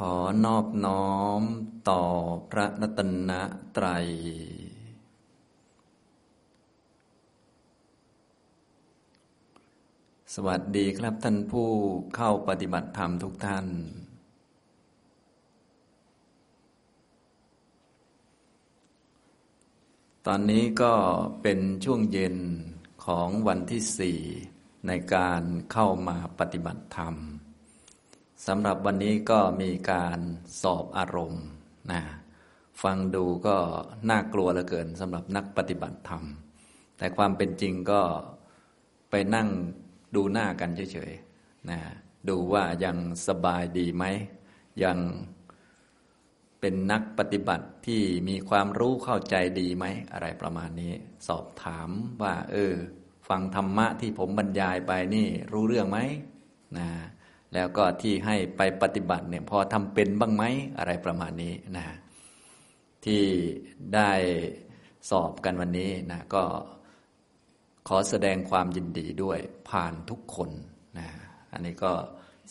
ขอนอบน้อมต่อพระรัตนตรัย สวัสดีครับท่านผู้เข้าปฏิบัติธรรมทุกท่าน ตอนนี้ก็เป็นช่วงเย็นของวันที่สี่ในการเข้ามาปฏิบัติธรรม สำหรับวันนี้ก็มีการสอบอารมณ์นะฟังดูก็น่ากลัวเหลือเกินสำหรับนักปฏิบัติธรรม แต่ความเป็นจริงก็ไปนั่งดูหน้ากันเฉยๆนะดูว่ายังสบายดีไหม ยังเป็นนักปฏิบัติที่มีความรู้เข้าใจดีไหม อะไรประมาณนี้ สอบถามว่า เออ ฟังธรรมะที่ผมบรรยายไปนี่รู้เรื่องไหมนะ แล้วก็ที่ให้ไปปฏิบัติเนี่ยพอทำเป็นบ้างไหมอะไรประมาณนี้นะที่ได้สอบกันวันนี้นะก็ขอแสดงความยินดีด้วยผ่านทุกคนนะอันนี้ก็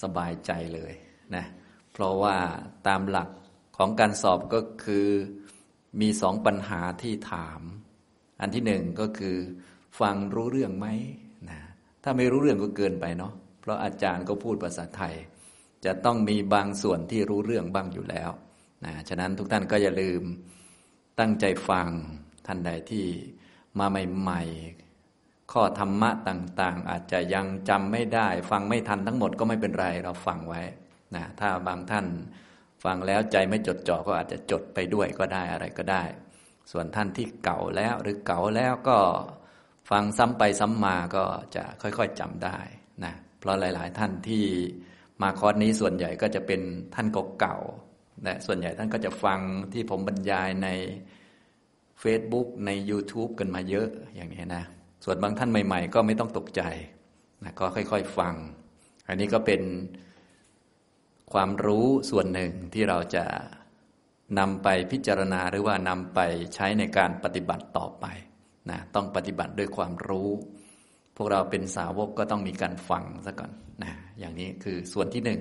สบายใจเลยนะเพราะว่าตามหลักของการสอบก็คือมีสองปัญหาที่ถาม อันที่หนึ่งก็คือ ฟังรู้เรื่องไหมนะถ้าไม่รู้เรื่องก็เกินไปเนาะ เพราะอาจารย์ก็พูดภาษาไทย จะต้องมีบางส่วนที่รู้เรื่องบ้างอยู่แล้วนะฉะนั้นทุกท่านก็อย่าลืมตั้งใจฟังท่านใดที่มาใหม่ๆ ข้อธรรมะต่างๆ อาจจะยังจำไม่ได้ ฟังไม่ทันทั้งหมดก็ไม่เป็นไรเราฟังไว้นะถ้าบางท่านฟังแล้วใจไม่จดจ่อก็อาจจะจดไปด้วยก็ได้อะไรก็ได้ ส่วนท่านที่เก่าแล้วหรือเก่าแล้วก็ฟังซ้ำไปซ้ำมาก็จะค่อยๆจำได้นะ ราะหลาย ๆ ท่านที่มาคอร์สนี้ส่วนใหญ่ก็จะเป็นท่านเก่าๆและส่วนใหญ่ท่านก็จะฟังที่ผมบรรยายใน Facebook ใน YouTube กันมาเยอะอย่างนี้นะ ส่วนบางท่านใหม่ ๆ ก็ไม่ต้องตกใจนะก็ค่อย ๆ ฟัง อันนี้ก็เป็นความรู้ส่วนหนึ่งที่เราจะนำไปพิจารณาหรือว่านำไปใช้ในการปฏิบัติต่อไปนะต้องปฏิบัติด้วยความรู้ พวกเราเป็นสาวกก็ต้องมีการฟังซะก่อนนะอย่างนี้คือส่วนที่หนึ่ง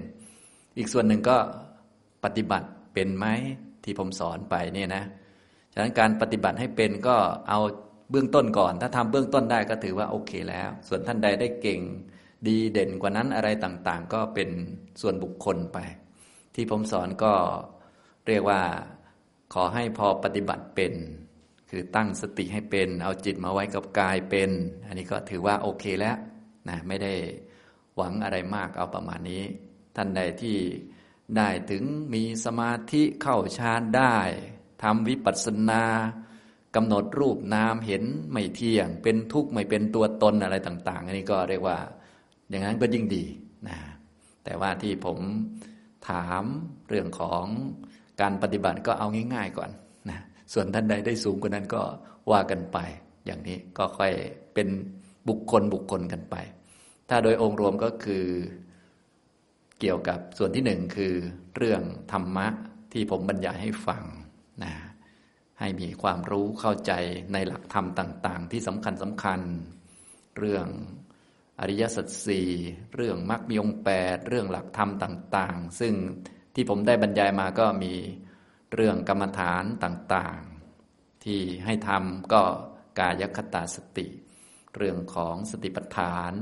อีกส่วนหนึ่งก็ปฏิบัติเป็นไหมที่ผมสอนไปเนี่ยนะฉะนั้นการปฏิบัติให้เป็นก็เอาเบื้องต้นก่อน ถ้าทำเบื้องต้นได้ก็ถือว่าโอเคแล้ว ส่วนท่านใดได้เก่งดีเด่นกว่านั้นอะไรต่างๆ ก็เป็นส่วนบุคคลไป ที่ผมสอนก็เรียกว่าขอให้พอปฏิบัติเป็น คือตั้งสติให้เป็น เอาจิตมาไว้กับกายเป็น อันนี้ก็ถือว่าโอเคแล้วนะไม่ได้หวังอะไรมากเอาประมาณนี้ ท่านใดที่ได้ถึงมีสมาธิเข้าฌานได้ทำวิปัสสนากำหนดรูปนามเห็นไม่เที่ยง เป็นทุกข์ไม่เป็นตัวตนอะไรต่าง ๆ อันนี้ก็เรียกว่า อย่างนั้นก็ยิ่งดีนะแต่ว่าที่ผมถามเรื่องของการปฏิบัติก็เอาง่าย ๆ ก่อน ส่วนท่านใดได้สูงกว่านั้นก็ว่ากันไป อย่างนี้ก็ค่อยเป็นบุคคลบุคคลกันไป ถ้าโดยองค์รวมก็คือเกี่ยวกับส่วนที่หนึ่งคือเรื่องธรรมะที่ผมบรรยายให้ฟังนะให้มีความรู้เข้าใจในหลักธรรมต่าง ๆ ที่สำคัญสำคัญ เรื่องอริยสัจสี่เรื่องมรรคมีองแปดเรื่องหลักธรรมต่าง ๆ ซึ่งที่ผมได้บรรยายมาก็มี เรื่องกรรมฐานต่างๆ ที่ให้ทำก็กายคตาสติ เรื่องของสติปัฏฐาน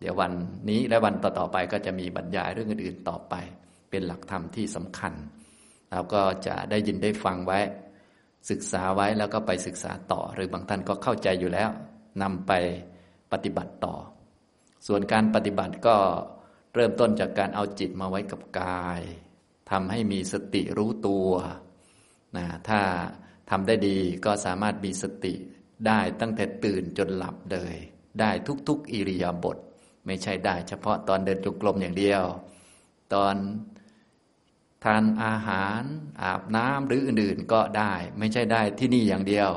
เดี๋ยววันนี้และวันต่อๆไปก็จะมีบรรยายเรื่องอื่นๆต่อไป เป็นหลักธรรมที่สำคัญ เราก็จะได้ยินได้ฟังไว้ ศึกษาไว้แล้วก็ไปศึกษาต่อ หรือบางท่านก็เข้าใจอยู่แล้วนำไปปฏิบัติต่อ ส่วนการปฏิบัติก็เริ่มต้นจากการเอาจิตมาไว้กับกายทำให้มีสติรู้ตัว นะถ้าทำได้ดีก็สามารถมีสติได้ตั้งแต่ตื่นจนหลับเลย ได้ทุกๆอิริยาบถไม่ใช่ได้ เฉพาะตอนเดินจงกรมอย่างเดียว ตอนทานอาหารอาบน้ำหรืออื่นๆก็ได้ ไม่ใช่ได้ที่นี่อย่างเดียว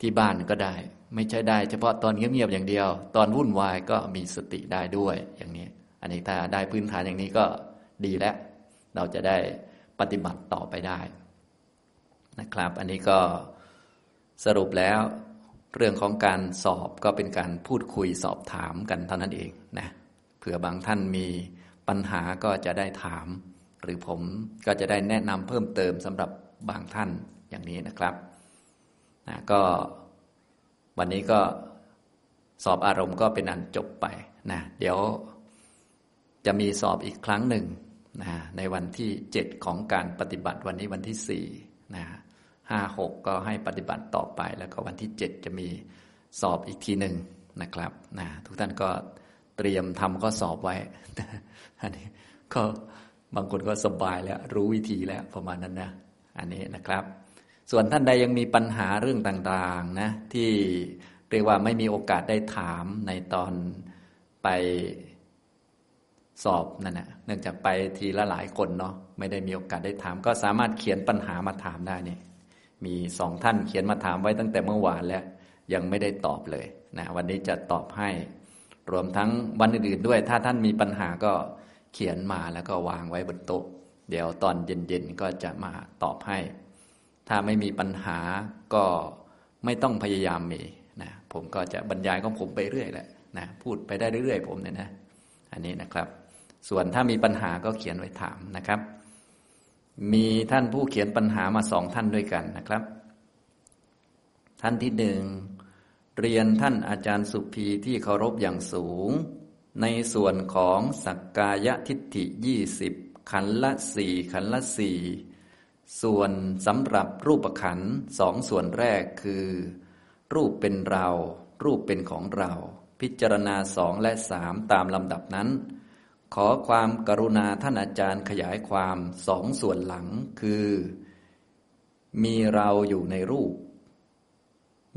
ที่บ้านก็ได้ ไม่ใช่ได้ เฉพาะตอนเงียบๆอย่างเดียว ตอนวุ่นวายก็มีสติได้ด้วยอย่างนี้ อันนี้ถ้าได้พื้นฐานอย่างนี้ก็ดีแล้ว เราจะได้ปฏิบัติต่อไปได้ นะครับ อันนี้ก็สรุปแล้วเรื่องของการสอบก็เป็นการพูดคุยสอบถามกันเท่านั้นเองนะเผื่อบางท่านมีปัญหาก็จะได้ถาม หรือผมก็จะได้แนะนำเพิ่มเติมสำหรับบางท่านอย่างนี้นะครับนะก็วันนี้ก็สอบอารมณ์ก็เป็นอันจบไปนะเดี๋ยวจะมีสอบอีกครั้งหนึ่งนะในวันที่เจ็ดของการปฏิบัติวันนี้วันที่สี่นะ ห้าหกก็ให้ปฏิบัติต่อไป แล้วก็วันที่เจ็ดจะมีสอบอีกทีหนึ่งนะครับนะทุกท่านก็เตรียมทำข้อสอบไว้ อันนี้ก็บางคนก็สบายแล้วรู้วิธีแล้วประมาณนั้นนะ อันนี้นะครับ ส่วนท่านใดยังมีปัญหาเรื่องต่างๆนะที่เรียกว่าไม่มีโอกาสได้ถามในตอนไปสอบนั่นนะเนื่องจากไปทีละหลายคนเนาะไม่ได้มีโอกาสได้ถาม ก็สามารถเขียนปัญหามาถามได้นี่ มีสองท่านเขียนมาถามไว้ตั้งแต่เมื่อวานแล้ว ยังไม่ได้ตอบเลยนะวันนี้จะตอบให้ รวมทั้งวันอื่นๆด้วย ถ้าท่านมีปัญหาก็เขียนมาแล้วก็วางไว้บนโต๊ะ เดี๋ยวตอนเย็นๆก็จะมาตอบให้ ถ้าไม่มีปัญหาก็ไม่ต้องพยายามมีนะผมก็จะบรรยายของผมไปเรื่อยแหละนะพูดไปได้เรื่อยๆผมเนี่ยนะ อันนี้นะครับ ส่วนถ้ามีปัญหาก็เขียนไว้ถามนะครับ มีท่านผู้เขียนปัญหามาสองท่านด้วยกันนะครับ ท่านที่หนึ่งเรียนท่านอาจารย์สุภีที่เคารพอย่างสูง ในส่วนของสักกายทิฏฐิยี่สิบขันละสี่ขันละสี่ส่วนสำหรับรูปขันสองส่วนแรกคือ รูปเป็นเรา รูปเป็นของเรา พิจารณาสองและสามตามลำดับนั้น ขอความกรุณาท่านอาจารย์ขยายความสองส่วนหลังคือ มีเราอยู่ในรูป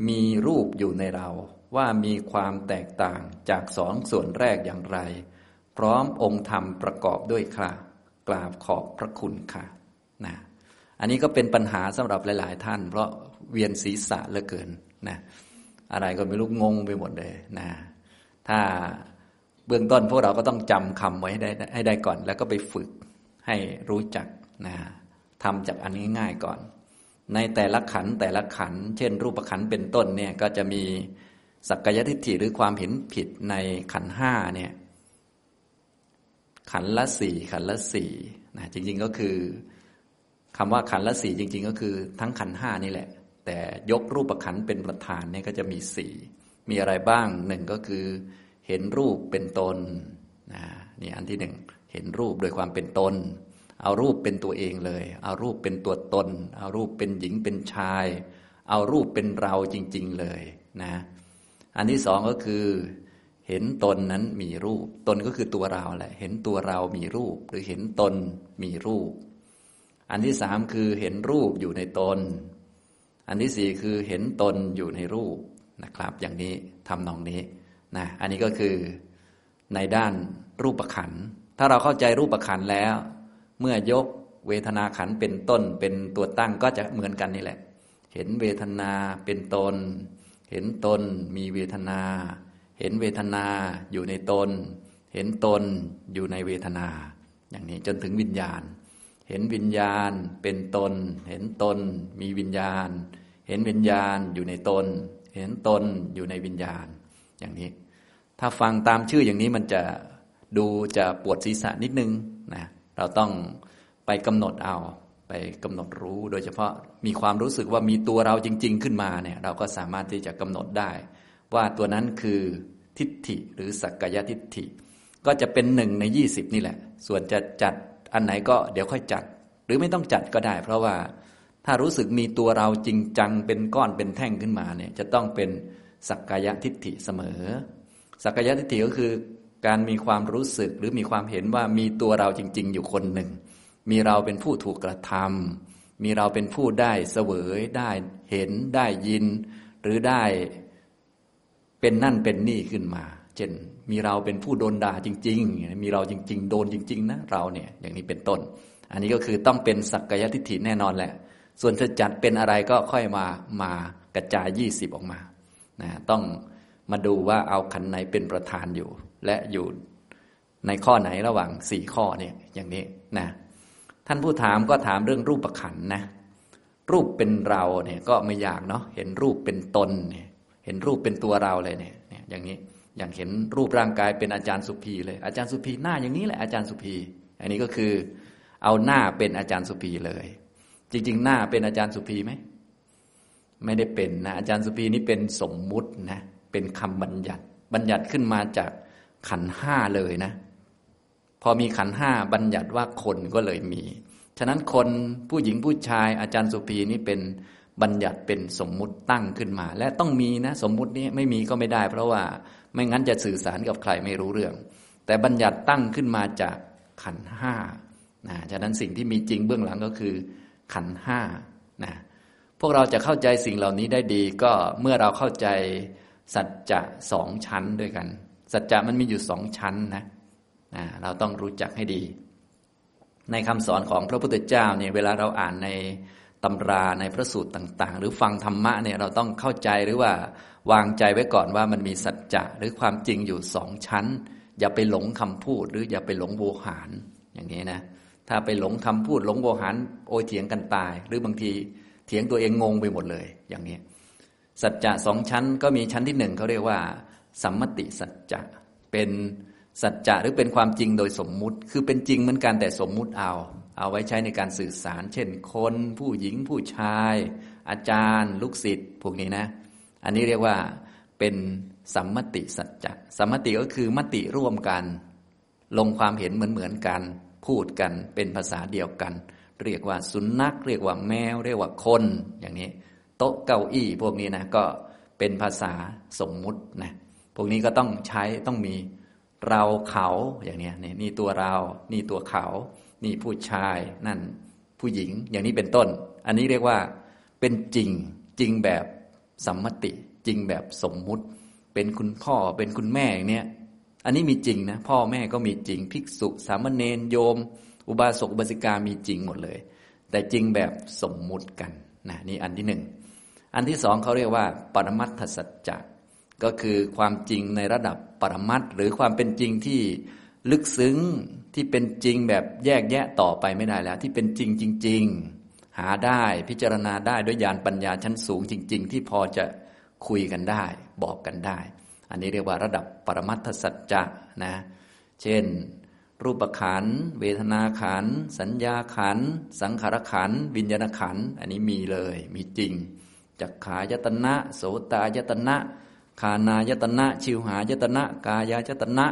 มีรูปอยู่ในเรา ว่ามีความแตกต่างจากสองส่วนแรกอย่างไร พร้อมองค์ธรรมประกอบด้วยค่ะ กราบขอบพระคุณค่ะนะอันนี้ก็เป็นปัญหาสำหรับหลาย ๆ ท่าน เพราะเวียนศีรษะเหลือเกินนะอะไรก็ไม่รู้งงไปหมดเลยนะถ้า เบื้องต้นพวกเราก็ต้องจำคำไว้ให้ได้ให้ได้ก่อน แล้วก็ไปฝึกให้รู้จักนะทำจากอันนี้ง่ายก่อน ในแต่ละขันแต่ละขัน เช่น รูปขันเป็นต้นเนี่ยก็จะมีสักกายทิฏฐิหรือความเห็นผิดในขันห้าเนี่ยขันละสี่ขันละสี่นะจริง ๆก็คือคำว่าขันละสี่จริง ๆ ก็คือทั้งขันห้านี่แหละ แต่ยกรูปขันเป็นประธานเนี่ยก็จะมีสี่มีอะไรบ้างหนึ่งก็คือ เห็นรูปเป็นตนนะนี่อันที่หนึ่งเห็นรูปโดยความเป็นตน เอารูปเป็นตัวเองเลย เอารูปเป็นตัวตน เอารูปเป็นหญิงเป็นชาย เอารูปเป็นเราจริง ๆเลยนะอันที่สองก็คือ เห็นตนนั้นมีรูป ตนก็คือตัวเราแหละ เห็นตัวเรามีรูป หรือเห็นตนมีรูป อันที่สามคือเห็นรูปอยู่ในตน อันที่สี่คือเห็นตนอยู่ในรูปนะครับ อย่างนี้ทำนองนี้ นะอันนี้ก็คือในด้านรูปขัน ถ้าเราเข้าใจรูปขันแล้ว เมื่อยกเวทนาขันเป็นต้นเป็นตัวตั้งก็จะเหมือนกันนี่แหละ เห็นเวทนาเป็นตน เห็นตนมีเวทนา เห็นเวทนาอยู่ในตน เห็นตนอยู่ในเวทนา อย่างนี้จนถึงวิญญาณ เห็นวิญญาณเป็นตน เห็นตนมีวิญญาณ เห็นวิญญาณอยู่ในตน เห็นตนอยู่ในวิญญาณ อย่างนี้ ถ้าฟังตามชื่ออย่างนี้มันจะดูจะปวดศีรษะนิดนึงนะเราต้องไปกำหนดเอา ไปกำหนดรู้โดยเฉพาะมีความรู้สึกว่ามีตัวเราจริง ๆ ขึ้นมาเนี่ย เราก็สามารถที่จะกำหนดได้ ว่าตัวนั้นคือทิฏฐิหรือสักกายทิฏฐิ ก็จะเป็นหนึ่งในยี่สิบนี่แหละ ส่วนจะจัดอันไหนก็เดี๋ยวค่อยจัด หรือไม่ต้องจัดก็ได้ เพราะว่าถ้ารู้สึกมีตัวเราจริงจังเป็นก้อนเป็นแท่งขึ้นมาเนี่ย จะต้องเป็น สักกายทิฏฐิเสมอ สักกายทิฏฐิก็คือการมีความรู้สึกหรือมีความเห็นว่ามีตัวเราจริง ๆ อยู่คนหนึ่ง มีเราเป็นผู้ถูกกระทำมีเราเป็นผู้ได้เสวยได้เห็นได้ยิน หรือได้เป็นนั่นเป็นนี่ขึ้นมา เช่นมีเราเป็นผู้โดนด่าจริง ๆ มีเราจริง ๆ โดนจริง ๆ นะเราเนี่ยอย่างนี้เป็นต้น อันนี้ก็คือต้องเป็นสักกายทิฏฐิแน่นอนแหละ ส่วนจะจัดเป็นอะไรก็ค่อยมา มากระจายยี่สิบออกมา นะต้องมาดูว่าเอาขันไหนเป็นประธานอยู่ และอยู่ในข้อไหนระหว่างสี่ข้อเนี่ยอย่างนี้นะท่านผู้ถามก็ถามเรื่องรูปประขันนะรูปเป็นเราเนี่ยก็ไม่ยากเนาะเห็นรูปเป็นตนเนี่ยเห็นรูปเป็นตัวเราเลยเนี่ยอย่างนี้อย่างเห็นรูปร่างกายเป็นอาจารย์สุภีเลย อาจารย์สุภีหน้าอย่างนี้แหละอาจารย์สุภีอันนี้ก็คือ เอาหน้าเป็นอาจารย์สุภีเลย จริง ๆ หน้าเป็นอาจารย์สุภีไหม ไม่ได้เป็นนะอาจารย์สุภีนี่เป็นสมมุตินะเป็นคำบัญญัติ บัญญัติขึ้นมาจากขันห้าเลยนะ พอมีขันห้าบัญญัติว่าคนก็เลยมี ฉะนั้นคนผู้หญิงผู้ชายอาจารย์สุภีนี่เป็นบัญญัติเป็นสมมุติตั้งขึ้นมา และต้องมีนะ สมมุตินี้ไม่มีก็ไม่ได้ เพราะว่าไม่งั้นจะสื่อสารกับใครไม่รู้เรื่อง แต่บัญญัติตั้งขึ้นมาจากขันห้านะฉะนั้นสิ่งที่มีจริงเบื้องหลังก็คือขันห้านะ พวกเราจะเข้าใจสิ่งเหล่านี้ได้ดีก็เมื่อเราเข้าใจสัจจะสองชั้นด้วยกัน สัจจะมันมีอยู่สองชั้นนะนะเราต้องรู้จักให้ดี ในคำสอนของพระพุทธเจ้าเนี่ยเวลาเราอ่านในตำราในพระสูตรต่าง ๆ หรือฟังธรรมะเนี่ยเราต้องเข้าใจหรือว่าวางใจไว้ก่อนว่ามันมีสัจจะหรือความจริงอยู่สองชั้น อย่าไปหลงคำพูด หรืออย่าไปหลงโวหารอย่างนี้นะถ้าไปหลงคำพูดหลงโวหารโอเถียงกันตาย หรือบางที เถียงตัวเองงงไปหมดเลย อย่างนี้ สัจจะสองชั้นก็มีชั้นที่หนึ่งเขาเรียกว่า สัมมติสัจจะเป็นสัจจะหรือเป็นความจริงโดยสมมุติ คือเป็นจริงเหมือนกันแต่สมมุติเอา เอาไว้ใช้ในการสื่อสาร เช่น คนผู้หญิงผู้ชาย อาจารย์ ลูกศิษย์พวกนี้นะ อันนี้เรียกว่าเป็นสัมมติสัจจะสัมมติก็คือมติร่วมกัน ลงความเห็นเหมือนเหมือนกัน พูดกันเป็นภาษาเดียวกัน เรียกว่าสุนัข เรียกว่าแมว เรียกว่าคน อย่างนี้ โต๊ะเก้าอี้พวกนี้นะก็เป็นภาษาสมมุตินะพวกนี้ก็ต้องใช้ต้องมีเราเขาอย่างนี้นี่นี่ตัวเรา นี่ตัวเขา นี่ผู้ชายนั่นผู้หญิงอย่างนี้เป็นต้น อันนี้เรียกว่าเป็นจริงจริงแบบสัมมติ จริงแบบสมมุติ เป็นคุณพ่อเป็นคุณแม่อย่างเนี้ยอันนี้มีจริงนะพ่อแม่ก็มีจริง ภิกษุ สามเณรโยม อุบาสกอุบาสิกามีจริงหมดเลย แต่จริงแบบสมมุติกันนะนี่อันที่หนึ่งอันที่สองเขาเรียกว่า ปรมัตถสัจจะก็คือความจริงในระดับปรมัตหรือความเป็นจริงที่ลึกซึ้งที่เป็นจริงแบบแยกแยะต่อไปไม่ได้แล้ว ที่เป็นจริงจริง ๆ หาได้พิจารณาได้ด้วยญาณปัญญาชั้นสูงจริง ๆ ที่พอจะคุยกันได้ บอกกันได้ อันนี้เรียกว่าระดับปรมัตถสัจจะนะ เช่น รูปขัน เวทนาขัน สัญญาขัน สังขารขัน วิญญาณขัน อันนี้มีเลย มีจริง จักขายตนะ โสตายตนะ คานายตนะ ชิวหายตนะ กายายตนะ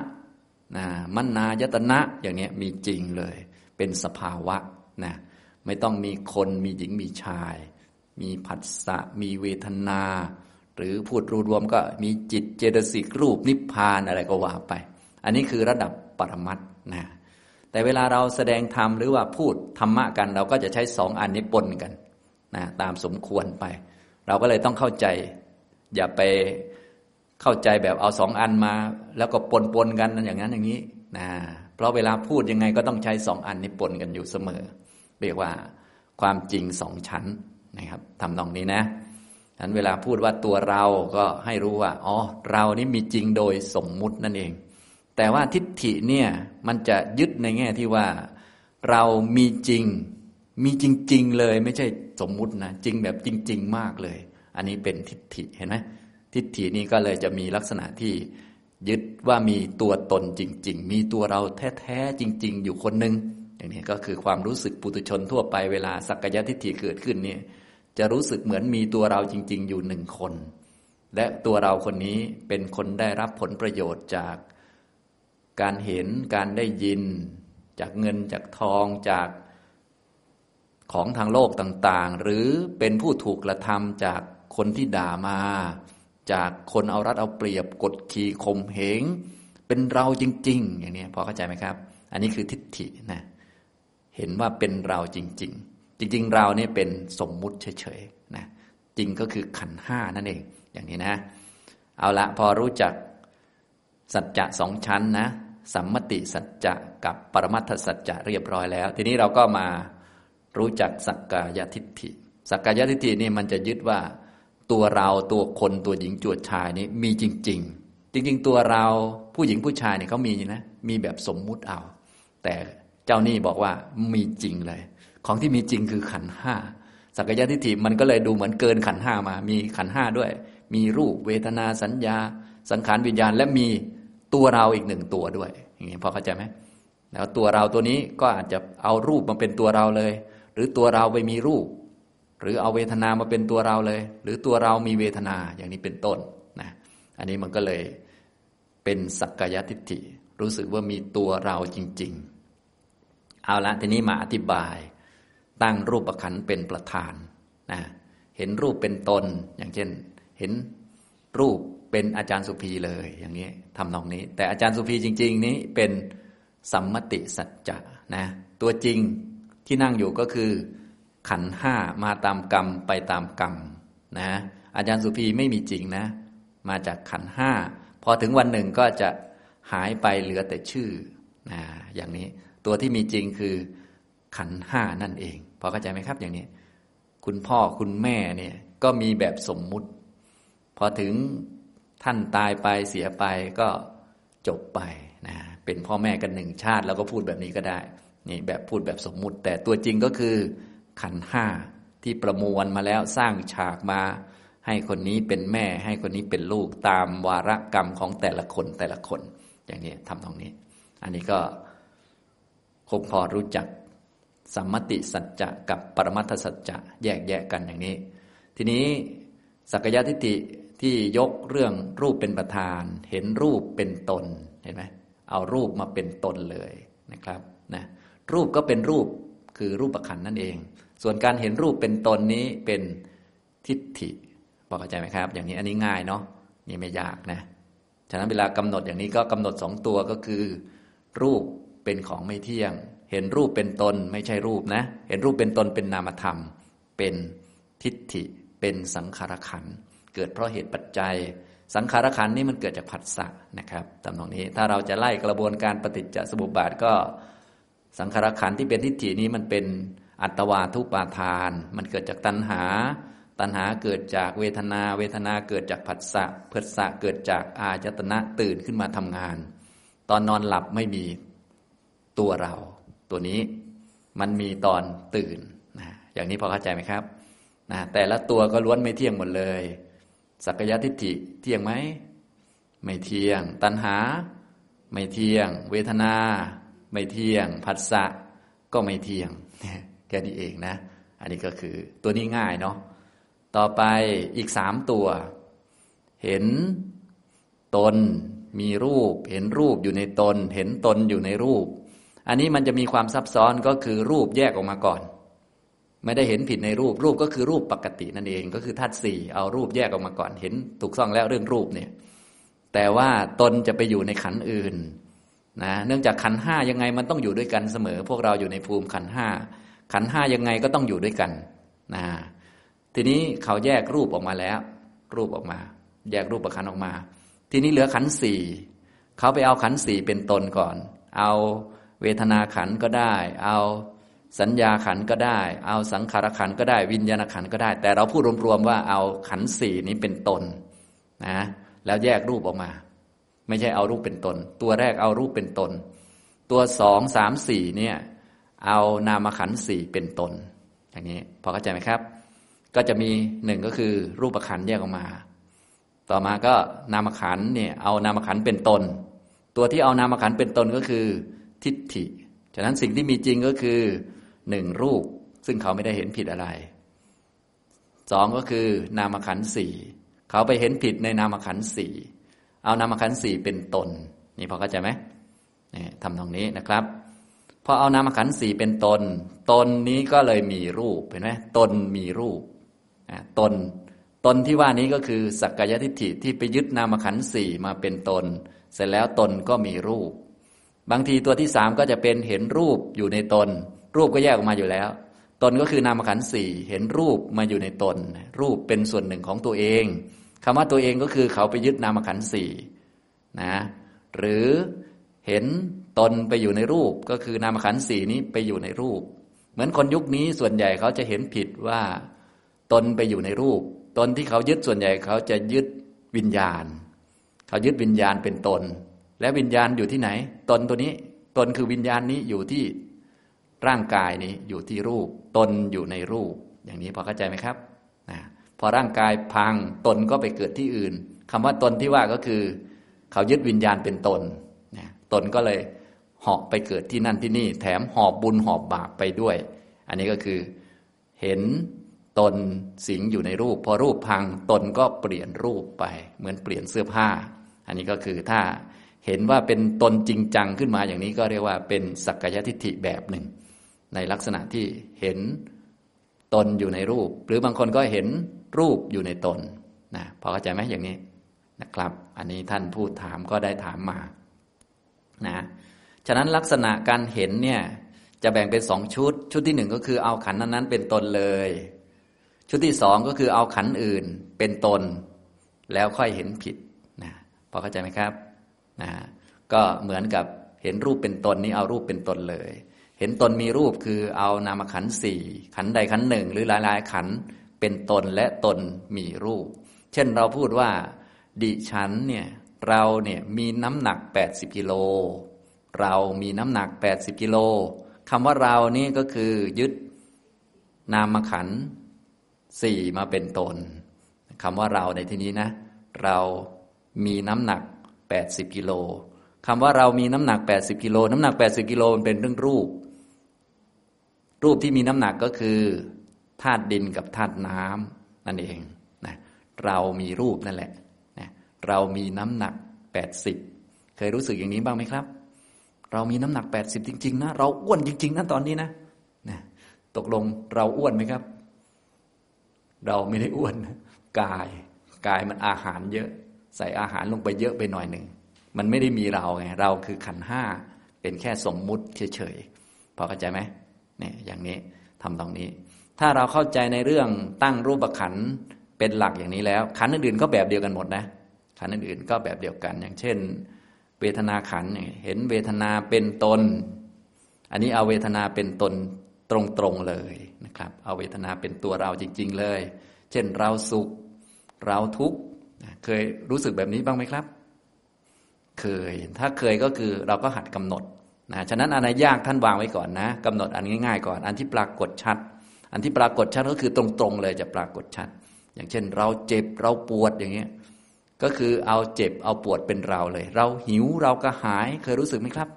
นะมนายตนะ อย่างนี้มีจริงเลย เป็นสภาวะนะไม่ต้องมีคนมีหญิงมีชาย มีผัสสะ มีเวทนา หรือพูดรวมๆก็มีจิตเจตสิกรูปนิพพานอะไรก็ว่าไป อันนี้คือระดับปรมัต นะแต่เวลาเราแสดงธรรมหรือว่าพูดธรรมะกัน เราก็จะใช้สองอันนี้ปนกันนะตามสมควรไป เราก็เลยต้องเข้าใจ อย่าไปเข้าใจแบบเอาสองอันมา แล้วก็ปนปนกันอย่างนั้นอย่างนี้นะเพราะเวลาพูดยังไงก็ต้องใช้สองอันนี้ปนกันอยู่เสมอ เรียกว่าความจริงสองชั้นนะครับทำตรงนี้นะฉะนั้นเวลาพูดว่าตัวเราก็ให้รู้ว่า อ๋อ เรานี่มีจริงโดยสมมุตินั่นเอง แต่ว่าทิฏฐิเนี่ยมันจะยึดในแง่ที่ว่า เรามีจริง มีจริง ๆ เลย ไม่ใช่สมมุตินะจริงแบบจริง ๆ มากเลย อันนี้เป็นทิฏฐิเห็นไหมทิฏฐินี้ก็เลยจะมีลักษณะที่ยึดว่ามีตัวตนจริง ๆ มีตัวเราแท้ๆจริง ๆ อยู่คนหนึ่งอย่างนี้ก็คือความรู้สึกปุถุชนทั่วไปเวลาสักกายทิฏฐิเกิดขึ้นเนี่ยจะรู้สึกเหมือนมีตัวเราจริง ๆ อยู่หนึ่งคน และตัวเราคนนี้เป็นคนได้รับผลประโยชน์จาก การเห็นการได้ยิน จากเงินจากทองจากของทางโลกต่างๆ หรือเป็นผู้ถูกกระทำจากคนที่ด่ามา จากคนเอารัดเอาเปรียบกดขี่ข่มเหง เป็นเราจริง ๆ อย่างนี้พอเข้าใจไหมครับ อันนี้คือทิฏฐินะเห็นว่าเป็นเราจริง ๆ จริง ๆ เราเนี่ยเป็นสมมุติเฉยๆนะจริงก็คือขันห้านั่นเอง อย่างนี้นะ เอาละพอรู้จักสัจจะสองชั้นนะ สัมมติสัจจะกับปรมัตถสัจจะเรียบร้อยแล้ว ทีนี้เราก็มารู้จักสักกายทิฏฐิ สักกายทิฏฐินี่มันจะยึดว่าตัวเราตัวคนตัวหญิงจวดชายนี่มีจริง ๆ จริง ๆ ตัวเราผู้หญิงผู้ชายเนี่ยเขามีนะมีแบบสมมุติเอา แต่เจ้านี่บอกว่ามีจริงเลย ของที่มีจริงคือขันห้าสักยะทิฏฐิมันก็เลยดูเหมือนเกินขันห้ามา มีขันห้าด้วย มีรูปเวทนาสัญญา สังขารวิญญาณและมี ตัวเราอีกหนึ่งตัวด้วย อย่างนี้พอเข้าใจไหมแล้วตัวเราตัวนี้ก็อาจจะเอารูปมาเป็นตัวเราเลย หรือตัวเราไปมีรูป หรือเอาเวทนามาเป็นตัวเราเลย หรือตัวเรามีเวทนาอย่างนี้เป็นต้นนะอันนี้มันก็เลยเป็นสักกายทิฏฐิ รู้สึกว่ามีตัวเราจริง ๆ เอาละทีนี้มาอธิบาย ตั้งรูปประคันเป็นประธานนะเห็นรูปเป็นตนอย่างเช่น เห็นรูป เป็นอาจารย์สุภีเลยอย่างนี้ทำนองนี้ แต่อาจารย์สุภีจริง ๆ นี้เป็นสัมมติสัจจะนะตัวจริงที่นั่งอยู่ก็คือ ขันห้ามาตามกรรมไปตามกรรมนะอาจารย์สุภีไม่มีจริงนะ มาจากขันห้าพอถึงวันหนึ่งก็จะหายไปเหลือแต่ชื่อนะอย่างนี้ตัวที่มีจริงคือขันห้านั่นเองพอเข้าใจไหมครับอย่างนี้ คุณพ่อคุณแม่เนี่ยก็มีแบบสมมุติ พอถึง ท่านตายไปเสียไปก็จบไปนะเป็นพ่อแม่กันหนึ่งชาติ แล้วก็พูดแบบนี้ก็ได้นี่แบบพูดแบบสมมุติ แต่ตัวจริงก็คือขันห้าที่ประมวลมาแล้วสร้างฉากมา ให้คนนี้เป็นแม่ให้คนนี้เป็นลูกตามวาระกรรมของแต่ละคนแต่ละคน อย่างนี้ทำตรงนี้ อันนี้ก็คงพอรู้จักสัมมติสัจจะกับปรมัตถสัจจะแยกแยกกันอย่างนี้ ทีนี้สักยะทิฏฐิ ที่ยกเรื่องรูปเป็นประธาน เห็นรูปเป็นตนเห็นไหมเอารูปมาเป็นตนเลยนะครับนะรูปก็เป็นรูปคือรูปประคันนั่นเอง ส่วนการเห็นรูปเป็นตนนี้เป็นทิฏฐิบอกเข้าใจไหมครับ อย่างนี้อันนี้ง่ายเนาะนี่ไม่ยากนะฉะนั้นเวลากำหนดอย่างนี้ก็กำหนดสองตัวก็คือ รูปเป็นของไม่เที่ยง เห็นรูปเป็นตนไม่ใช่รูปนะ เห็นรูปเป็นตนเป็นนามธรรม เป็นทิฏฐิเป็นสังขารขัน เกิดเพราะเหตุปัจจัย สังขารขันนี้มันเกิดจากผัสสะนะครับตามตรงนี้ถ้าเราจะไล่กระบวนการปฏิจจสมุปบาทก็สังขารขันที่เป็นทิฏฐินี้มันเป็นอัตวาทุปาทาน มันเกิดจากตัณหา ตัณหาเกิดจากเวทนา เวทนาเกิดจากผัสสะผัสสะเกิดจากอาจตนะตื่นขึ้นมาทำงาน ตอนนอนหลับไม่มีตัวเรา ตัวนี้มันมีตอนตื่นนะอย่างนี้พอเข้าใจไหมครับนะแต่ละตัวก็ล้วนไม่เที่ยงหมดเลย สักยะทิฏฐิเที่ยงไหม ไม่เที่ยง ตัณหา ไม่เที่ยง เวทนา ไม่เที่ยงผัสสะก็ไม่เที่ยงแค่นี้เองนะ อันนี้ก็คือตัวนี้ง่ายเนาะต่อไปอีกสามตัว เห็นตนมีรูป เห็นรูปอยู่ในตน เห็นตนอยู่ในรูป อันนี้มันจะมีความซับซ้อนก็คือรูปแยกออกมาก่อน ไม่ได้เห็นผิดในรูปรูปก็คือรูปปกตินั่นเอง ก็คือธาตุสี่เอารูปแยกออกมาก่อน เห็นถูกต้องแล้วเรื่องรูปเนี่ย แต่ว่าตนจะไปอยู่ในขันอื่นนะเนื่องจากขันห้ายังไงมันต้องอยู่ด้วยกันเสมอ พวกเราอยู่ในภูมิขันห้าขันห้ายังไงก็ต้องอยู่ด้วยกันนะทีนี้เขาแยกรูปออกมาแล้ว รูปออกมา แยกรูปประคันออกมา ทีนี้เหลือขันสี่เขาไปเอาขันสี่เป็นตนก่อน เอาเวทนาขันก็ได้ เอา สัญญาขันก็ได้ เอาสังขารขันก็ได้ วิญญาณขันก็ได้ แต่เราพูดรวมๆว่าเอาขันสี่นี้เป็นตนนะแล้วแยกรูปออกมา ไม่ใช่เอารูปเป็นตน ตัวแรกเอารูปเป็นตน ตัวสองสามสี่เนี่ยเอานามขันสี่เป็นตน อย่างนี้พอเข้าใจไหมครับ ก็จะมีหนึ่งก็คือรูปขันแยกออกมา ต่อมาก็นามขันเนี่ยเอานามขันเป็นตน ตัวที่เอานามขันเป็นตนก็คือ ทิฏฐิ ฉะนั้นสิ่งที่มีจริงก็คือ หนึ่งรูป ซึ่งเขาไม่ได้เห็นผิดอะไรสองก็คือนามขันสี่เขาไปเห็นผิดในนามขันสี่เอานามขันสี่เป็นตน นี่พอเข้าใจไหมนี่ทำตรงนี้นะครับพอเอานามขันสี่เป็นตน ตนนี้ก็เลยมีรูปเห็นไหมตนมีรูปตนตนที่ว่านี้ก็คือสักกายทิฏฐิที่ไปยึดนามขันสี่มาเป็นตน เสร็จแล้วตนก็มีรูป บางทีตัวที่สามก็จะเป็นเห็นรูปอยู่ในตน รูปก็แยกออกมาอยู่แล้ว ตนก็คือนามขันสี่เห็นรูปมาอยู่ในตน รูปเป็นส่วนหนึ่งของตัวเองคำว่าตัวเองก็คือเขาไปยึดนามขันสี่นะหรือเห็นตนไปอยู่ในรูปก็คือนามขันสี่นี้ไปอยู่ในรูป เหมือนคนยุคนี้ส่วนใหญ่เขาจะเห็นผิดว่า ตนไปอยู่ในรูป ตนที่เขายึดส่วนใหญ่เขาจะยึดวิญญาณ เขายึดวิญญาณเป็นตน และวิญญาณอยู่ที่ไหน ตนตัวนี้ ตนคือวิญญาณนี้อยู่ที่ ร่างกายนี้อยู่ที่รูป ตนอยู่ในรูป อย่างนี้พอเข้าใจไหมครับนะพอร่างกายพังตนก็ไปเกิดที่อื่นคำว่าตนที่ว่าก็คือ เขายึดวิญญาณเป็นตนตนก็เลยเหาะไปเกิดที่นั่นที่นี่ แถมหอบบุญหอบบาปไปด้วย อันนี้ก็คือเห็นตนสิงอยู่ในรูป พอรูปพังตนก็เปลี่ยนรูปไป เหมือนเปลี่ยนเสื้อผ้า อันนี้ก็คือถ้าเห็นว่าเป็นตนจริงจังขึ้นมาอย่างนี้ก็เรียกว่าเป็นสักกายทิฏฐิแบบหนึ่ง ในลักษณะที่เห็นตนอยู่ในรูป หรือบางคนก็เห็นรูปอยู่ในตนนะพอเข้าใจไหมอย่างนี้นะครับ อันนี้ท่านพูดถามก็ได้ถามมานะฉะนั้นลักษณะการเห็นเนี่ยจะแบ่งเป็นสองชุด ชุดที่หนึ่งก็คือเอาขันนั้นๆเป็นตนเลย ชุดที่สองก็คือเอาขันอื่นเป็นตน แล้วค่อยเห็นผิดนะพอเข้าใจไหมครับนะก็เหมือนกับเห็นรูปเป็นตนนี้เอารูปเป็นตนเลย เห็นตนมีรูปคือเอานามขันสี่ขันใดขันหนึ่ง หรือหลาย ๆ ขันเป็นตนและตนมีรูป เช่นเราพูดว่า ดิฉันเนี่ยเราเนี่ยมีน้ำหนัก 80กิโลเรามีน้ำหนัก 80กิโลคำว่าเรานี่ก็คือยึดนามขันสี่มาเป็นตนคำว่าเราในที่นี้นะ เรามีน้ำหนัก 80กิโลคำว่าเรามีน้ำหนัก 80กิโลน้ำหนัก 80กิโลมันเป็นเรื่องรูป รูปที่มีน้ำหนักก็คือธาตุดินกับธาตุน้ำนั่นเองนะเรามีรูปนั่นแหละนะเรามีน้ำหนัก 80 เคยรู้สึกอย่างนี้บ้างไหมครับ เรามีน้ำหนักแปดสิบจริง ๆ นะ เราอ้วนจริง ๆนะตอนนี้นะนะตกลงเราอ้วนไหมครับ เราไม่ได้อ้วนกายกายมันอาหารเยอะ ใส่อาหารลงไปเยอะไปหน่อยหนึ่งมันไม่ได้มีเราไงเราคือขันห้าเป็นแค่สมมุติเฉยๆพอเข้าใจไหม เนี่ยอย่างนี้ทำตรงนี้ ถ้าเราเข้าใจในเรื่องตั้งรูปขันเป็นหลักอย่างนี้แล้ว ขันอื่นๆก็แบบเดียวกันหมดนะขันอื่นๆก็แบบเดียวกัน อย่างเช่น เวทนาขันเห็นเวทนาเป็นตน อันนี้เอาเวทนาเป็นตนตรงๆเลยนะครับ เอาเวทนาเป็นตัวเราจริง ๆ เลย เช่นเราสุขเราทุกข์เคยรู้สึกแบบนี้บ้างไหมครับ เคย ถ้าเคยก็คือเราก็หัดกำหนด นะฉะนั้นอะไรยากท่านวางไว้ก่อนนะกำหนดอันง่ายๆก่อน อันที่ปรากฏชัด อันที่ปรากฏชัดก็คือตรงๆเลยจะปรากฏชัด อย่างเช่น เราเจ็บเราปวดอย่างเงี้ยก็คือเอาเจ็บเอาปวดเป็นเราเลย เราหิวเรากระหายเคยรู้สึกไหมครับ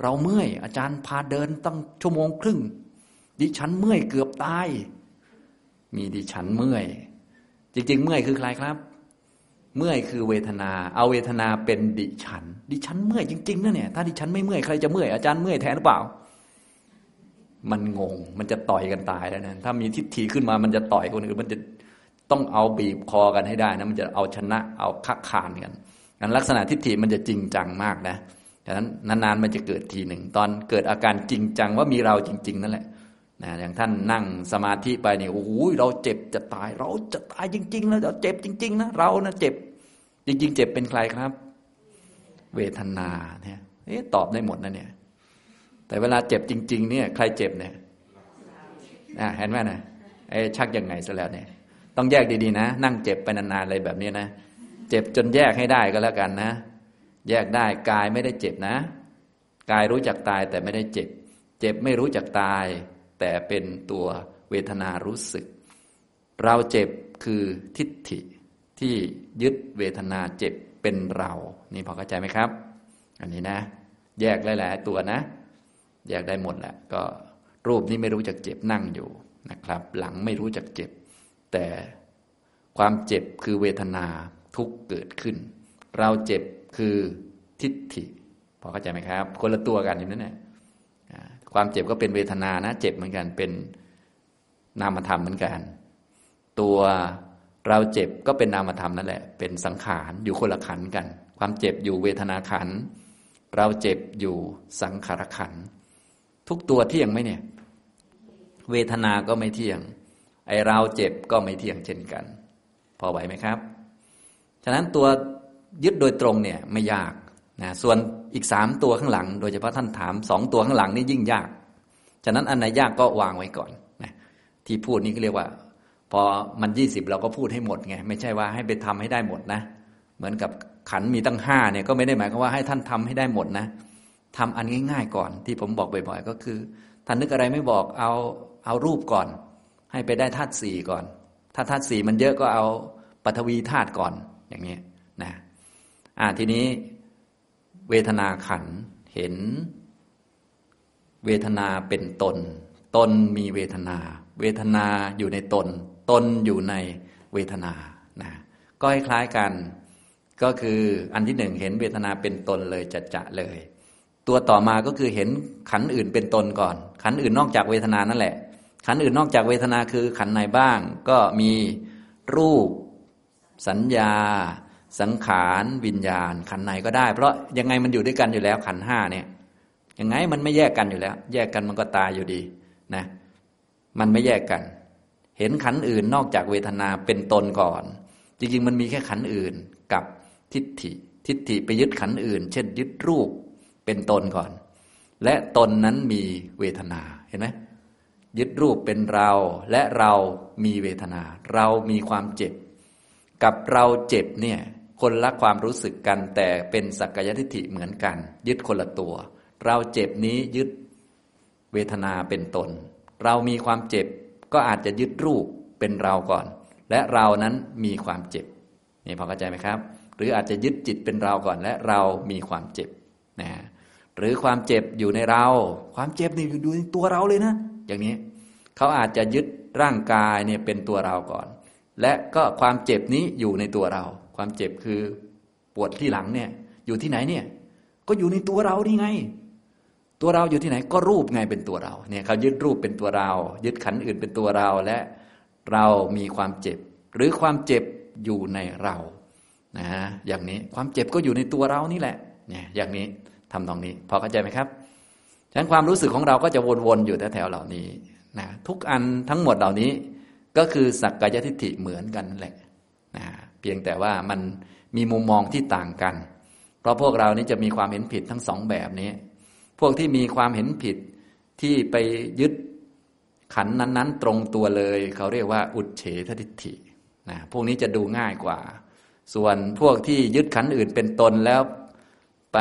เราเมื่อยอาจารย์พาเดินตั้งชั่วโมงครึ่ง ดิฉันเมื่อยเกือบตายมีดิฉันเมื่อย จริง ๆ เมื่อยคือใครครับ เมื่อยคือเวทนา เอาเวทนาเป็นดิฉัน ดิฉันเมื่อยจริงๆนะเนี่ย ถ้าดิฉันไม่เมื่อยใครจะเมื่อยอาจารย์เมื่อยแทนหรือเปล่า มันงง มันจะต่อยกันตายแล้วนะ ถ้ามีทิฏฐิขึ้นมา มันจะต่อยคนอื่น มันจะต้องเอาบีบคอกันให้ได้นะ มันจะเอาชนะ เอาคักคานกันงั้นลักษณะทิฏฐิมันจะจริงจังมากนะดังนั้นนานๆมันจะเกิดทีหนึ่ง ตอนเกิดอาการจริงจังว่ามีเราจริง ๆ นั่นแหละ นะอย่างท่านนั่งสมาธิไปนี่โอ้โหเราเจ็บจะตาย เราจะตายจริงๆนะเราเจ็บจริง ๆ นะเรานะเจ็บ จริง ๆ เจ็บเป็นใครครับ เวทนาเนี่ยเอ๊ะตอบได้หมดนะเนี่ย แต่เวลาเจ็บจริง ๆ เนี่ย ใครเจ็บเนี่ยเห็นไหมนะไอ้ชักยังไงซะแล้วเนี่ย ต้องแยกดีๆนะ นั่งเจ็บไปนานๆอะไรแบบนี้นะเจ็บจนแยกให้ได้ก็แล้วกันนะ แยกได้กายไม่ได้เจ็บนะ กายรู้จักตายแต่ไม่ได้เจ็บ เจ็บไม่รู้จักตาย แต่เป็นตัวเวทนารู้สึก เราเจ็บคือทิฏฐิที่ยึดเวทนาเจ็บเป็นเรา นี่พอเข้าใจไหมครับ อันนี้นะ แยกหลาย ๆ ตัวนะ แยกได้หมดแหละ ก็รูปนี้ไม่รู้จักเจ็บนั่งอยู่นะครับ หลังไม่รู้จักเจ็บ แต่ความเจ็บคือเวทนาทุกเกิดขึ้น เราเจ็บคือทิฏฐิพอเข้าใจไหมครับ คนละตัวกันอย่างนั้นแหละ ความเจ็บก็เป็นเวทนานะ เจ็บเหมือนกันเป็นนามธรรมเหมือนกัน ตัวเราเจ็บก็เป็นนามธรรมนั่นแหละ เป็นสังขารอยู่คนละขันกัน ความเจ็บอยู่เวทนาขัน เราเจ็บอยู่สังขารขัน ทุกตัวเที่ยงไหมเนี่ย เวทนา ก็ไม่เที่ยง ไอเราเจ็บก็ไม่เที่ยงเช่นกัน พอไหวไหมครับ ฉะนั้นตัวยึดโดยตรงเนี่ยไม่ยาก นะส่วนอีกสามตัวข้างหลัง โดยเฉพาะท่านถามสองตัวข้างหลังนี่ยิ่งยาก ฉะนั้นอันไหนยากก็วางไว้ก่อนนะที่พูดนี้ก็เรียกว่า พอมันยี่สิบเราก็พูดให้หมดไงไม่ใช่ว่าให้ไปทำให้ได้หมดนะ เหมือนกับขันมีตั้งห้าเนี่ยก็ไม่ได้หมายความว่าให้ท่านทำให้ได้หมดนะทำอันง่ายๆก่อน ที่ผมบอกบ่อยๆก็คือท่านนึกอะไรไม่บอกเอาเอารูปก่อน ให้ไปได้ธาตุสี่ก่อน ถ้าธาตุสี่มันเยอะก็เอาปฐวีธาตุก่อนอย่างนี้นะอ่าทีนี้ เวทนาขันเห็น เวทนาเป็นตน ตนมีเวทนา เวทนาอยู่ในตน ตนอยู่ในเวทนานะก็คล้ายกัน ก็คืออันที่หนึ่งเห็นเวทนาเป็นตนเลยจัดจะเลย ตัวต่อมาก็คือเห็นขันอื่นเป็นตนก่อน ขันอื่นนอกจากเวทนานั่นแหละ ขันอื่นนอกจากเวทนาคือขันไหนบ้าง ก็มีรูป สัญญา สังขารวิญญาณ ขันไหนก็ได้ เพราะยังไงมันอยู่ด้วยกันอยู่แล้ว ขันห้าเนี่ยยังไงมันไม่แยกกันอยู่แล้ว แยกกันมันก็ตายอยู่ดีนะมันไม่แยกกัน เห็นขันอื่นนอกจากเวทนาเป็นตนก่อน จริง ๆ มันมีแค่ขันอื่นกับทิฏฐิ ทิฏฐิไปยึดขันอื่น เช่น ยึดรูปเป็นตนก่อน และตนนั้นมีเวทนาเห็นไหมยึดรูปเป็นเราและเรามีเวทนา เรามีความเจ็บ กับเราเจ็บเนี่ย คนละความรู้สึกกันแต่เป็นสักกายทิฏฐิเหมือนกัน ยึดคนละตัว เราเจ็บนี้ยึดเวทนาเป็นตน เรามีความเจ็บก็อาจจะยึดรูปเป็นเราก่อน และเรานั้นมีความเจ็บนี่พอเข้าใจไหมครับ หรืออาจจะยึดจิตเป็นเราก่อน และเรามีความเจ็บนะหรือความเจ็บอยู่ในเรา ความเจ็บนี่อยู่ในตัวเราเลยนะ อย่างนี้เขาอาจจะยึดร่างกายเนี่ยเป็นตัวเราก่อน และก็ความเจ็บนี้อยู่ในตัวเรา ความเจ็บคือปวดที่หลังเนี่ย อยู่ที่ไหนเนี่ย ก็อยู่ในตัวเรานี่ไง ตัวเราอยู่ที่ไหน ก็รูปไงเป็นตัวเรา เนี่ยเขายึดรูปเป็นตัวเรา ยึดขันอื่นเป็นตัวเราและเรามีความเจ็บ หรือความเจ็บอยู่ในเรานะอย่างนี้ความเจ็บก็อยู่ในตัวเรานี่แหละ เนี่ย อย่างนี้ทำตรงนี้ พอเข้าใจไหมครับฉะนั้นความรู้สึกของเราก็จะวนๆอยู่แถวๆเหล่านี้นะทุกอันทั้งหมดเหล่านี้ก็คือสักกายทิฏฐิเหมือนกันแหละนะ เพียงแต่ว่ามันมีมุมมองที่ต่างกัน เพราะพวกเรานี้จะมีความเห็นผิดทั้งสองแบบนี้ พวกที่มีความเห็นผิดที่ไปยึดขันนั้น ๆ ตรงตัวเลย เขาเรียกว่า อุดเฉททิฏฐินะพวกนี้จะดูง่ายกว่า ส่วนพวกที่ยึดขันอื่นเป็นตนแล้วไป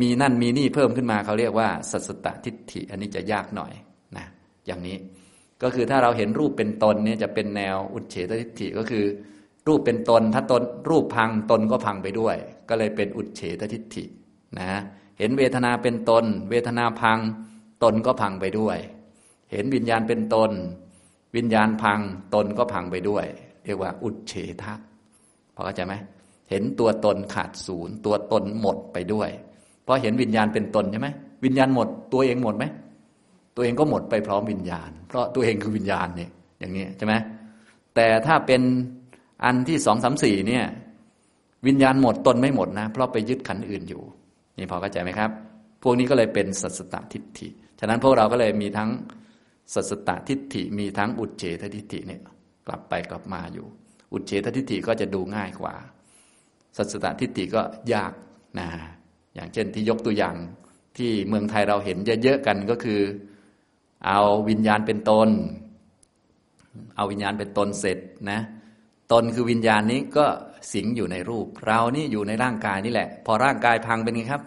มีนั่นมีนี่เพิ่มขึ้นมาเขาเรียกว่าสัสตทิฏฐิ อันนี้จะยากหน่อยนะอย่างนี้ ก็คือถ้าเราเห็นรูปเป็นตนเนี่ยจะเป็นแนวอุดเฉททิฏฐิก็คือ รูปเป็นตน ถ้าตนรูปพังตนก็พังไปด้วย ก็เลยเป็นอุดเฉททิฏฐินะเห็นเวทนาเป็นตน เวทนาพังตนก็พังไปด้วย เห็นวิญญาณเป็นตน วิญญาณพังตนก็พังไปด้วย เรียกว่าอุดเฉทะพอเข้าใจไหมเห็นตัวตนขาดศูนย์ ตัวตนหมดไปด้วย เพราะเห็นวิญญาณเป็นตนใช่ไหมวิญญาณหมดตัวเองหมดไหม ตัวเองก็หมดไปพร้อมวิญญาณ เพราะตัวเองคือวิญญาณเนี่ยอย่างนี้ใช่ไหมแต่ถ้าเป็นอันที่สองสามสี่เนี่ย วิญญาณหมดตนไม่หมดนะ เพราะไปยึดขันอื่นอยู่ นี่พอเข้าใจไหมครับ พวกนี้ก็เลยเป็นสัสตทิฏฐิฉะนั้นพวกเราก็เลยมีทั้งสัสตทิฏฐิมีทั้งอุจเฉททิฏฐิเนี่ยกลับไปกลับมาอยู่ อุจเฉททิฏฐิก็จะดูง่ายกว่า สัสตทิฏฐิก็ยากนะอย่างเช่นที่ยกตัวอย่างที่เมืองไทยเราเห็นเยอะๆกันก็คือ เอาวิญญาณเป็นตน เอาวิญญาณเป็นตนเสร็จนะตนคือวิญญาณนี้ก็สิงอยู่ในรูป เรานี่อยู่ในร่างกายนี่แหละ พอร่างกายพังเป็นไงครับ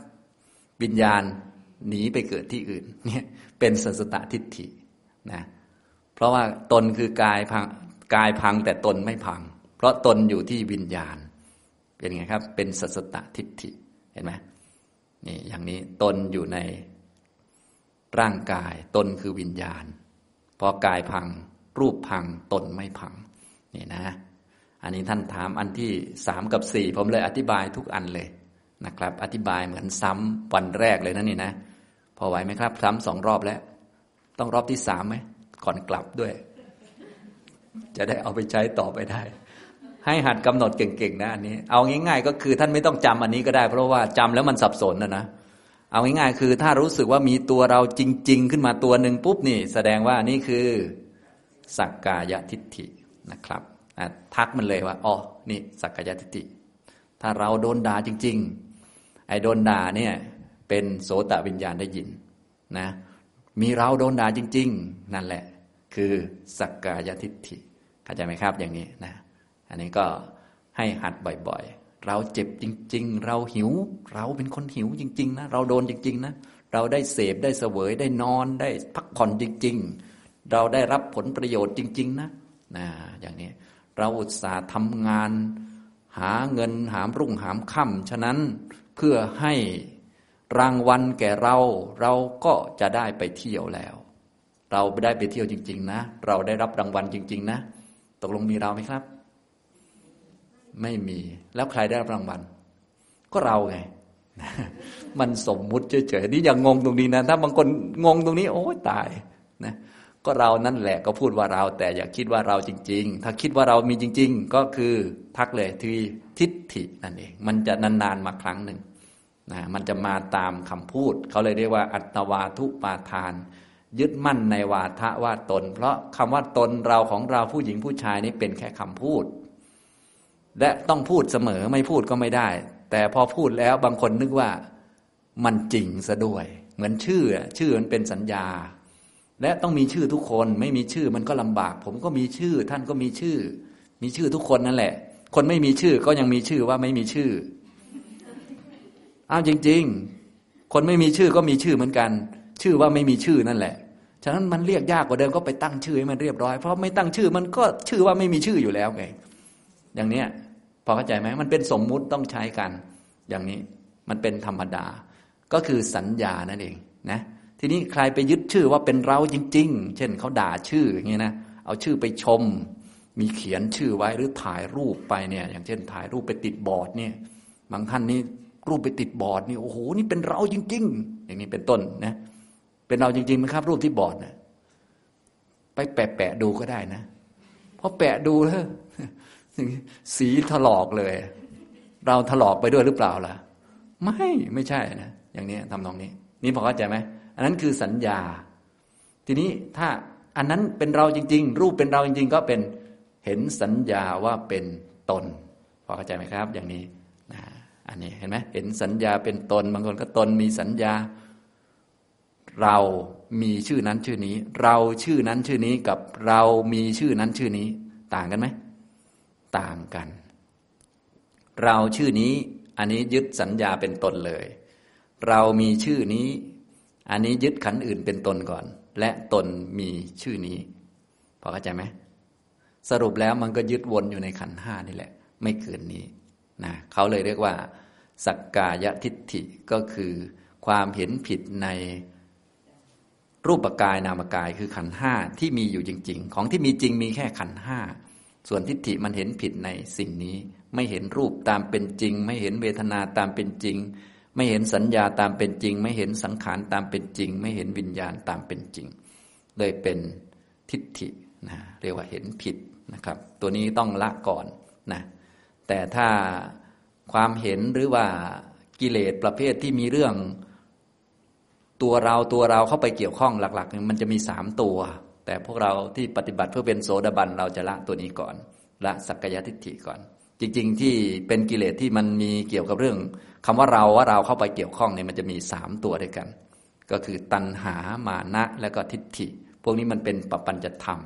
วิญญาณหนีไปเกิดที่อื่นเนี่ยเป็นสัสตทิฏฐินะเพราะว่าตนคือกายพังกายพังแต่ตนไม่พัง เพราะตนอยู่ที่วิญญาณ เป็นไงครับ เป็นสัสตทิฏฐิเห็นไหมนี่อย่างนี้ตนอยู่ใน ร่างกายตนคือวิญญาณ พอกายพัง รูปพังตนไม่พังนี่นะ อันนี้ท่านถามอันที่สามกับสี่ผมเลยอธิบายทุกอันเลยนะครับ อธิบายเหมือนซ้ำวันแรกเลยนะนี่นะ พอไหวไหมครับ ซ้ำสองรอบแล้ว ต้องรอบที่สามไหมก่อนกลับด้วย จะได้เอาไปใช้ต่อไปได้ ให้หัดกำหนดเก่งๆนะอันนี้ เอาง่ายๆ ก็คือท่านไม่ต้องจำอันนี้ก็ได้ เพราะว่าจำแล้วมันสับสนนะนะ เอาง่ายๆคือถ้ารู้สึกว่ามีตัวเราจริง ๆ ขึ้นมาตัวหนึ่งปุ๊บนี่แสดงว่านี่คือ สักกายทิฏฐินะครับทักมันเลยว่าอ๋อนี่สักกายทิฏฐิ ถ้าเราโดนด่าจริง ๆ ไอ้โดนด่าเนี่ยเป็นโสตวิญญาณได้ยินนะมีเราโดนด่าจริง ๆ นั่นแหละ คือสักกายทิฏฐิเข้าใจไหมครับอย่างนี้นะอันนี้ก็ให้หัดบ่อย ๆ เราเจ็บจริง ๆ เราหิว เราเป็นคนหิวจริง ๆ นะ เราโดนจริง ๆ นะ เราได้เสพได้เสวยได้นอนได้พักผ่อนจริง ๆ เราได้รับผลประโยชน์จริง ๆ นะนะอย่างนี้เราอุตส่าห์ทำงาน หาเงินหามรุ่งหามค่ำฉะนั้นเพื่อให้รางวัลแก่เรา เราก็จะได้ไปเที่ยวแล้ว เราไได้ไปเที่ยวจริง ๆ นะ เราได้รับรางวัลจริง ๆ นะ ตกลงมีเราไหมครับ ไม่มี แล้วใครได้รับรางวัล ก็เราไง มันสมมุติเฉยๆนี่อย่างงงตรงนี้นะ ถ้าบางคนงงตรงนี้ โอ้ตายนะก็เรานั่นแหละก็พูดว่าเรา แต่อย่าคิดว่าเราจริง ๆ ถ้าคิดว่าเรามีจริง ๆ ก็คือทักเลยทีทิฏฐินั่นเอง มันจะนานๆมาครั้งหนึ่งนะมันจะมาตามคำพูด เขาเลยเรียกว่า อัตวาทุปาทาน ยึดมั่นในวาทะว่าตน เพราะคำว่าตนเราของเราผู้หญิงผู้ชายนี้เป็นแค่คำพูด และต้องพูดเสมอไม่พูดก็ไม่ได้ แต่พอพูดแล้วบางคนนึกว่ามันจริงซะด้วย เหมือนชื่อชื่อมันเป็นสัญญา และต้องมีชื่อทุกคนไม่มีชื่อมันก็ลำบาก ผมก็มีชื่อ ท่านก็มีชื่อ มีชื่อทุกคนนั่นแหละ คนไม่มีชื่อก็ยังมีชื่อว่าไม่มีชื่ออ้าวจริง ๆ คนไม่มีชื่อก็มีชื่อเหมือนกัน ชื่อว่าไม่มีชื่อนั่นแหละฉะนั้นมันเรียกยากกว่าเดิมก็ไปตั้งชื่อให้มันเรียบร้อยเพราะไม่ตั้งชื่อมันก็ชื่อว่าไม่มีชื่ออยู่แล้วไงอย่างเนี้ย พอเข้าใจไหมมันเป็นสมมุติต้องใช้กัน อย่างนี้มันเป็นธรรมดา ก็คือสัญญานั่นเองนะทีนี้ใครไปยึดชื่อว่าเป็นเราจริง ๆ เช่นเขาด่าชื่ออย่างนี้นะเอาชื่อไปชม มีเขียนชื่อไว้หรือถ่ายรูปไปเนี่ย อย่างเช่น ถ่ายรูปไปติดบอร์ดเนี่ย บางท่านนี่รูปไปติดบอร์ดนี่โอ้โหนี่เป็นเราจริง ๆ อย่างนี้เป็นต้นนะ เป็นเราจริงๆไหมครับ รูปที่บอร์ดนะไปแปะๆดูก็ได้นะพอแปะดูแล้ว สีถลอกเลย เราถลอกไปด้วยหรือเปล่าล่ะ ไม่ไม่ใช่นะอย่างนี้ทำตรงนี้ นี่พอเข้าใจไหมอันนั้นคือสัญญา ทีนี้ถ้าอันนั้นเป็นเราจริง ๆ รูปเป็นเราจริง ๆ ก็เป็นเห็นสัญญาว่าเป็นตนพอเข้าใจไหมครับ อย่างนี้นะอันนี้เห็นไหมเห็นสัญญาเป็นตน บางคนก็ตนมีสัญญา เรามีชื่อนั้นชื่อนี้ เราชื่อนั้นชื่อนี้กับเรามีชื่อนั้นชื่อนี้ ต่างกันไหม ต่างกัน เราชื่อนี้อันนี้ยึดสัญญาเป็นตนเลย เรามีชื่อนี้ อันนี้ยึดขันอื่นเป็นตนก่อน และตนมีชื่อนี้พอเข้าใจไหมสรุปแล้วมันก็ยึดวนอยู่ในขันห้านี่แหละ ไม่เกินนี้นะเขาเลยเรียกว่า สักกายทิฏฐิก็คือความเห็นผิดในรูปกายนามกายคือขันห้าที่มีอยู่จริง ๆ ของที่มีจริงมีแค่ขันห้า ส่วนทิฏฐิมันเห็นผิดในสิ่งนี้ ไม่เห็นรูปตามเป็นจริง ไม่เห็นเวทนาตามเป็นจริง ไม่เห็นสัญญาตามเป็นจริง ไม่เห็นสังขารตามเป็นจริง ไม่เห็นวิญญาณตามเป็นจริง เลยเป็นทิฏฐินะเรียกว่าเห็นผิดนะครับ ตัวนี้ต้องละก่อนนะแต่ถ้าความเห็นหรือว่ากิเลสประเภทที่มีเรื่อง ตัวเราตัวเราเข้าไปเกี่ยวข้องหลักๆ มันจะมีสามตัว แต่พวกเราที่ปฏิบัติเพื่อเป็นโสดาบันเราจะละตัวนี้ก่อน ละสักกายทิฏฐิก่อน จริง ๆ ที่เป็นกิเลสที่มันมีเกี่ยวกับเรื่องคำว่าเราว่าเราเข้าไปเกี่ยวข้องเนี่ยมันจะมีสามตัวด้วยกัน ก็คือตัณหามานะและก็ทิฏฐิ พวกนี้มันเป็นปปัญจธรรม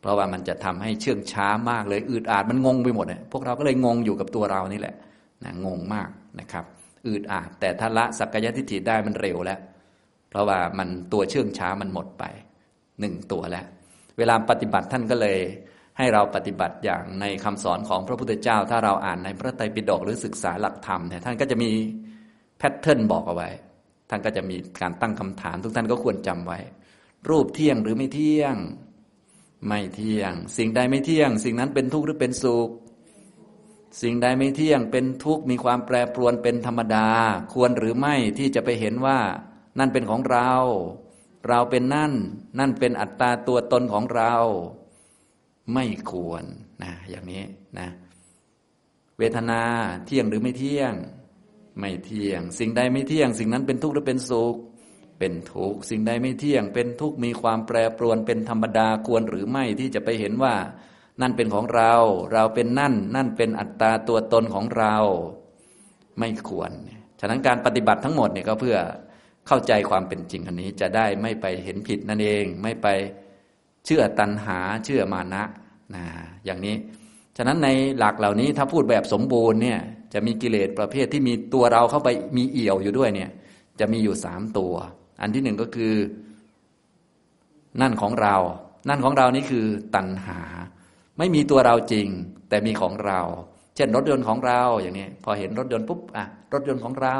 เพราะว่ามันจะทำให้เชื่องช้ามากเลยอืดอาดมันงงไปหมดเลยพวกเราก็เลยงงอยู่กับตัวเรานี่แหละนะงงมากนะครับอืดอาดแต่ถ้าละสักกายทิฏฐิได้มันเร็วแล้ว เพราะว่ามันตัวเชื่องช้ามันหมดไป หนึ่งตัวแล้ว เวลาปฏิบัติท่านก็เลยให้เราปฏิบัติอย่างในคำสอนของพระพุทธเจ้า ถ้าเราอ่านในพระไตรปิฎกหรือศึกษาหลักธรรมเนี่ยท่านก็จะมีแพทเทิร์นบอกเอาไว้ ท่านก็จะมีการตั้งคำถาม ทุกท่านก็ควรจำไว้ รูปเที่ยงหรือไม่เที่ยง ไม่เที่ยง สิ่งใดไม่เที่ยง สิ่งนั้นเป็นทุกข์หรือเป็นสุขสิ่งใดไม่เที่ยงเป็นทุกข์มีความแปรปรวนเป็นธรรมดา ควรหรือไม่ที่จะไปเห็นว่านั่นเป็นของเรา เราเป็นนั่น นั่นเป็นอัตตาตัวตนของเราไม่ควรนะอย่างนี้นะเวทนาเที่ยงหรือไม่เที่ยง ไม่เที่ยง สิ่งใดไม่เที่ยง สิ่งนั้นเป็นทุกข์หรือเป็นสุขเป็นทุกข์สิ่งใดไม่เที่ยง เป็นทุกข์มีความแปรปรวนเป็นธรรมดาควรหรือไม่ที่จะไปเห็นว่า นั่นเป็นของเรา เราเป็นนั่น นั่นเป็นอัตตาตัวตนของเรา ไม่ควร ฉะนั้นการปฏิบัติทั้งหมดเนี่ยก็เพื่อ เข้าใจความเป็นจริงอันนี้จะได้ไม่ไปเห็นผิดนั่นเอง ไม่ไปเชื่อตัณหาเชื่อมานะนะอย่างนี้ ฉะนั้นในหลักเหล่านี้ถ้าพูดแบบสมบูรณ์เนี่ยจะมีกิเลสประเภทที่มีตัวเราเข้าไปมีเอี่ยวอยู่ด้วยเนี่ยจะมีอยู่สามตัว อันที่หนึ่งก็คือ นั่นของเรา นั่นของเรานี่คือตัณหา ไม่มีตัวเราจริง แต่มีของเรา เช่นรถยนต์ของเราอย่างนี้ พอเห็นรถยนต์ปุ๊บอะรถยนต์ของเรา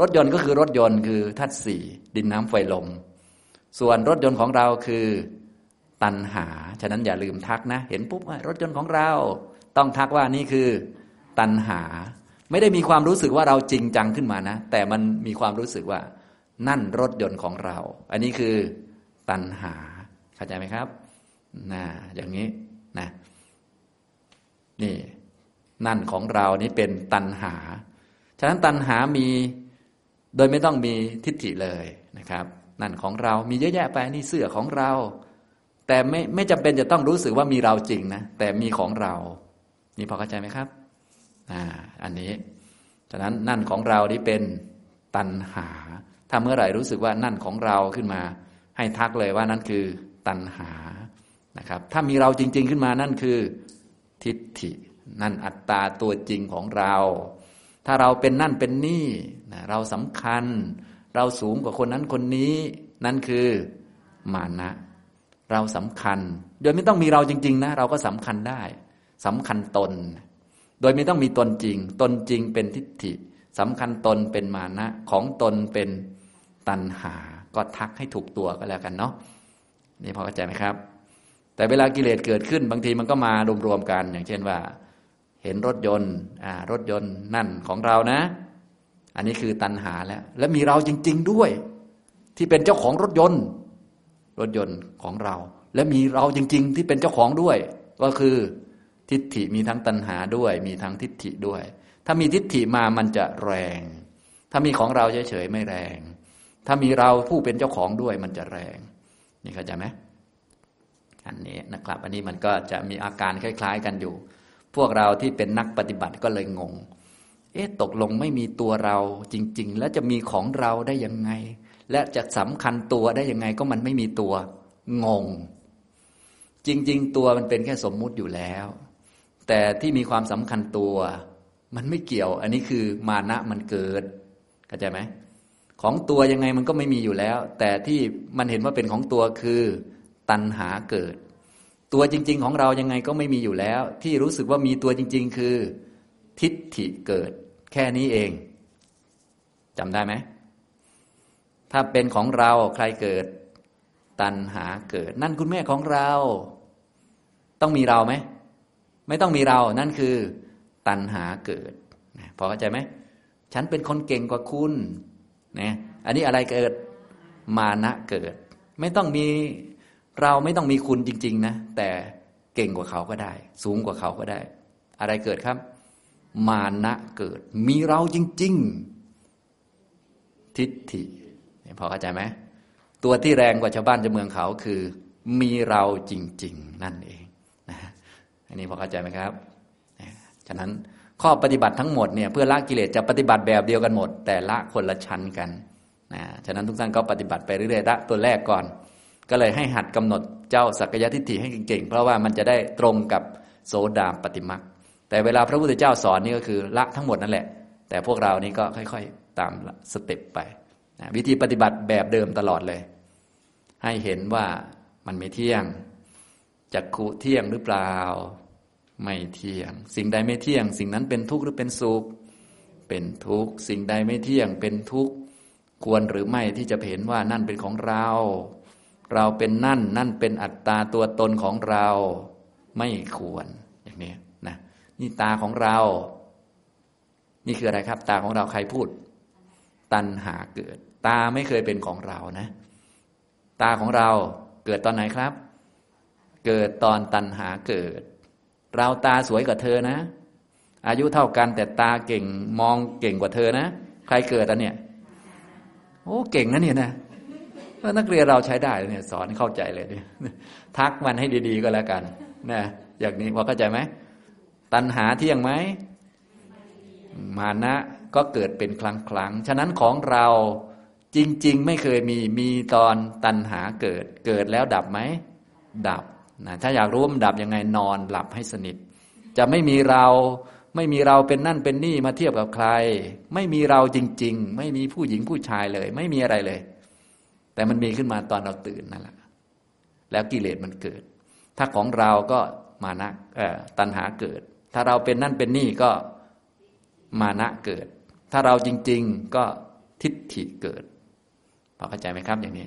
รถยนต์ก็คือรถยนต์คือธาตุสี่ดินน้ำไฟลม ส่วนรถยนต์ของเราคือตัณหา ฉะนั้นอย่าลืมทักนะ เห็นปุ๊บรถยนต์ของเรา ต้องทักว่านี่คือ ตัณหา ไม่ได้มีความรู้สึกว่าเราจริงจังขึ้นมานะ แต่มันมีความรู้สึกว่า นั่นรถยนต์ของเรา อันนี้คือ ตัณหา เข้าใจไหมครับนะอย่างนี้นะนี่ นั่นของเรานี่เป็นตัณหา ฉะนั้นตัณหามี โดยไม่ต้องมีทิฏฐิเลยนะครับ นั่นของเรามีเยอะแยะไปนี่เสื้อของเรา แต่ไม่ไม่จำเป็นจะต้องรู้สึกว่ามีเราจริงนะแต่มีของเรานี่พอเข้าใจไหมครับอ่าอันนี้ ฉะนั้นนั่นของเรานี่เป็นตัณหา ถ้าเมื่อไหร่รู้สึกว่านั่นของเราขึ้นมา ให้ทักเลยว่านั่นคือตัณหานะครับ ถ้ามีเราจริง ๆ ขึ้นมานั่นคือทิฏฐิ นั่นอัตตาตัวจริงของเรา ถ้าเราเป็นนั่นเป็นนี่ นะเราสำคัญ เราสูงกว่าคนนั้นคนนี้ นั่นคือมานะ เราสำคัญ โดยไม่ต้องมีเราจริง ๆ นะ เราก็สำคัญได้สำคัญตน โดยไม่ต้องมีตนจริง ตนจริงเป็นทิฏฐิสำคัญตนเป็นมานะ ของตนเป็นตัณหา ก็ทักให้ถูกตัวก็แล้วกันเนาะนี่พอเข้าใจไหมครับ แต่เวลากิเลสเกิดขึ้น บางทีมันก็มารวมๆกัน อย่างเช่นว่า เห็นรถยนต์ อ่ารถยนต์นั่นของเรานะ อันนี้คือตัณหาแล้ว และมีเราจริง ๆด้วย ที่เป็นเจ้าของรถยนต์ รถยนต์ของเรา และมีเราจริง ๆ ที่เป็นเจ้าของด้วย ก็คือทิฏฐิมีทั้งตัณหาด้วย มีทั้งทิฏฐิด้วย ถ้ามีทิฏฐิมามันจะแรง ถ้ามีของเราเฉยๆไม่แรง ถ้ามีเราผู้เป็นเจ้าของด้วยมันจะแรง นี่เข้าใจไหมอันนี้นะครับ อันนี้มันก็จะมีอาการคล้าย ๆ กันอยู่ พวกเราที่เป็นนักปฏิบัติก็เลยงง เอ๊ะตกลงไม่มีตัวเราจริง ๆ แล้วจะมีของเราได้ยังไง และจะสำคัญตัวได้ยังไงก็มันไม่มีตัวงง จริง ๆ ตัวมันเป็นแค่สมมุติอยู่แล้ว แต่ที่มีความสำคัญตัว มันไม่เกี่ยว อันนี้คือมานะมันเกิดเข้าใจไหมของตัวยังไงมันก็ไม่มีอยู่แล้ว แต่ที่มันเห็นว่าเป็นของตัวคือ ตัณหาเกิด ตัวจริง ๆ ของเรายังไงก็ไม่มีอยู่แล้ว ที่รู้สึกว่ามีตัวจริง ๆ คือ ทิฏฐิเกิด แค่นี้เองจำได้ไหม ถ้าเป็นของเราใครเกิด ตัณหาเกิด นั่นคุณแม่ของเรา ต้องมีเราไหม ไม่ต้องมีเรา นั่นคือ ตัณหาเกิด พอเข้าใจไหม ฉันเป็นคนเก่งกว่าคุณนะอันนี้อะไรเกิด มานะเกิด ไม่ต้องมีเราไม่ต้องมีคุณจริง ๆ นะ แต่เก่งกว่าเขาก็ได้ สูงกว่าเขาก็ได้ อะไรเกิดครับ มานะเกิด มีเราจริง ๆ ทิฏฐิพอเข้าใจไหมตัวที่แรงกว่าชาวบ้านชาวเมืองเขาคือ มีเราจริง ๆ นั่นเองนะอันนี้พอเข้าใจไหมครับฉะนั้นข้อปฏิบัติทั้งหมดเนี่ยเพื่อละกิเลสจะปฏิบัติแบบเดียวกันหมด แต่ละคนละชั้นกันนะฉะนั้นทุกท่านก็ปฏิบัติไปเรื่อยๆละตัวแรกก่อน ก็เลยให้หัดกำหนดเจ้าสักยทิฏฐิให้เก่งๆ เพราะว่ามันจะได้ตรงกับโสดาปฏิมัก แต่เวลาพระพุทธเจ้าสอนนี่ก็คือละทั้งหมดนั่นแหละ แต่พวกเรานี่ก็ค่อยๆ ตามสเต็ปไปวิธีปฏิบัติแบบเดิมตลอดเลย ให้เห็นว่ามันไม่เที่ยงจักขุเที่ยงหรือเปล่า ไม่เที่ยง สิ่งใดไม่เที่ยง สิ่งนั้นเป็นทุกข์หรือเป็นสุขเป็นทุกข์สิ่งใดไม่เที่ยงเป็นทุกข์ควรหรือไม่ที่จะเห็นว่านั่นเป็นของเรา เราเป็นนั่น นั่นเป็นอัตตาตัวตนของเรา ไม่ควร นี่ตาของเรา นี่คืออะไรครับ ตาของเราใครพูด ตัณหาเกิด ตาไม่เคยเป็นของเรานะ ตาของเราเกิดตอนไหนครับ เกิดตอนตัณหาเกิด เราตาสวยกว่าเธอนะ อายุเท่ากันแต่ตาเก่งมองเก่งกว่าเธอนะ ใครเกิดอันเนี่ย โอ้เก่งนะเนี่ยนะนักเรียนเราใช้ได้เนี่ยสอนเข้าใจเลยเนี่ยทักมันให้ดี ๆ ก็แล้วกันนะอย่างนี้พอเข้าใจไหม ตัณหาเที่ยงไหมมานะก็เกิดเป็นครั้งครั้ง ฉะนั้นของเราจริง ๆ ไม่เคยมีมีตอนตัณหาเกิด เกิดแล้วดับไหม ดับนะถ้าอยากรู้มันดับยังไงนอนหลับให้สนิท จะไม่มีเราไม่มีเราเป็นนั่นเป็นนี่มาเทียบกับใคร ไม่มีเราจริง ๆ ไม่มีผู้หญิงผู้ชายเลย ไม่มีอะไรเลย แต่มันมีขึ้นมาตอนเราตื่นนั่นแหละแล้วกิเลสมันเกิด ถ้าของเราก็มานะตัณหาเกิด ถ้าเราเป็นนั่นเป็นนี่ก็มานะเกิด ถ้าเราจริง ๆ ก็ทิฏฐิเกิดพอเข้าใจไหมครับอย่างนี้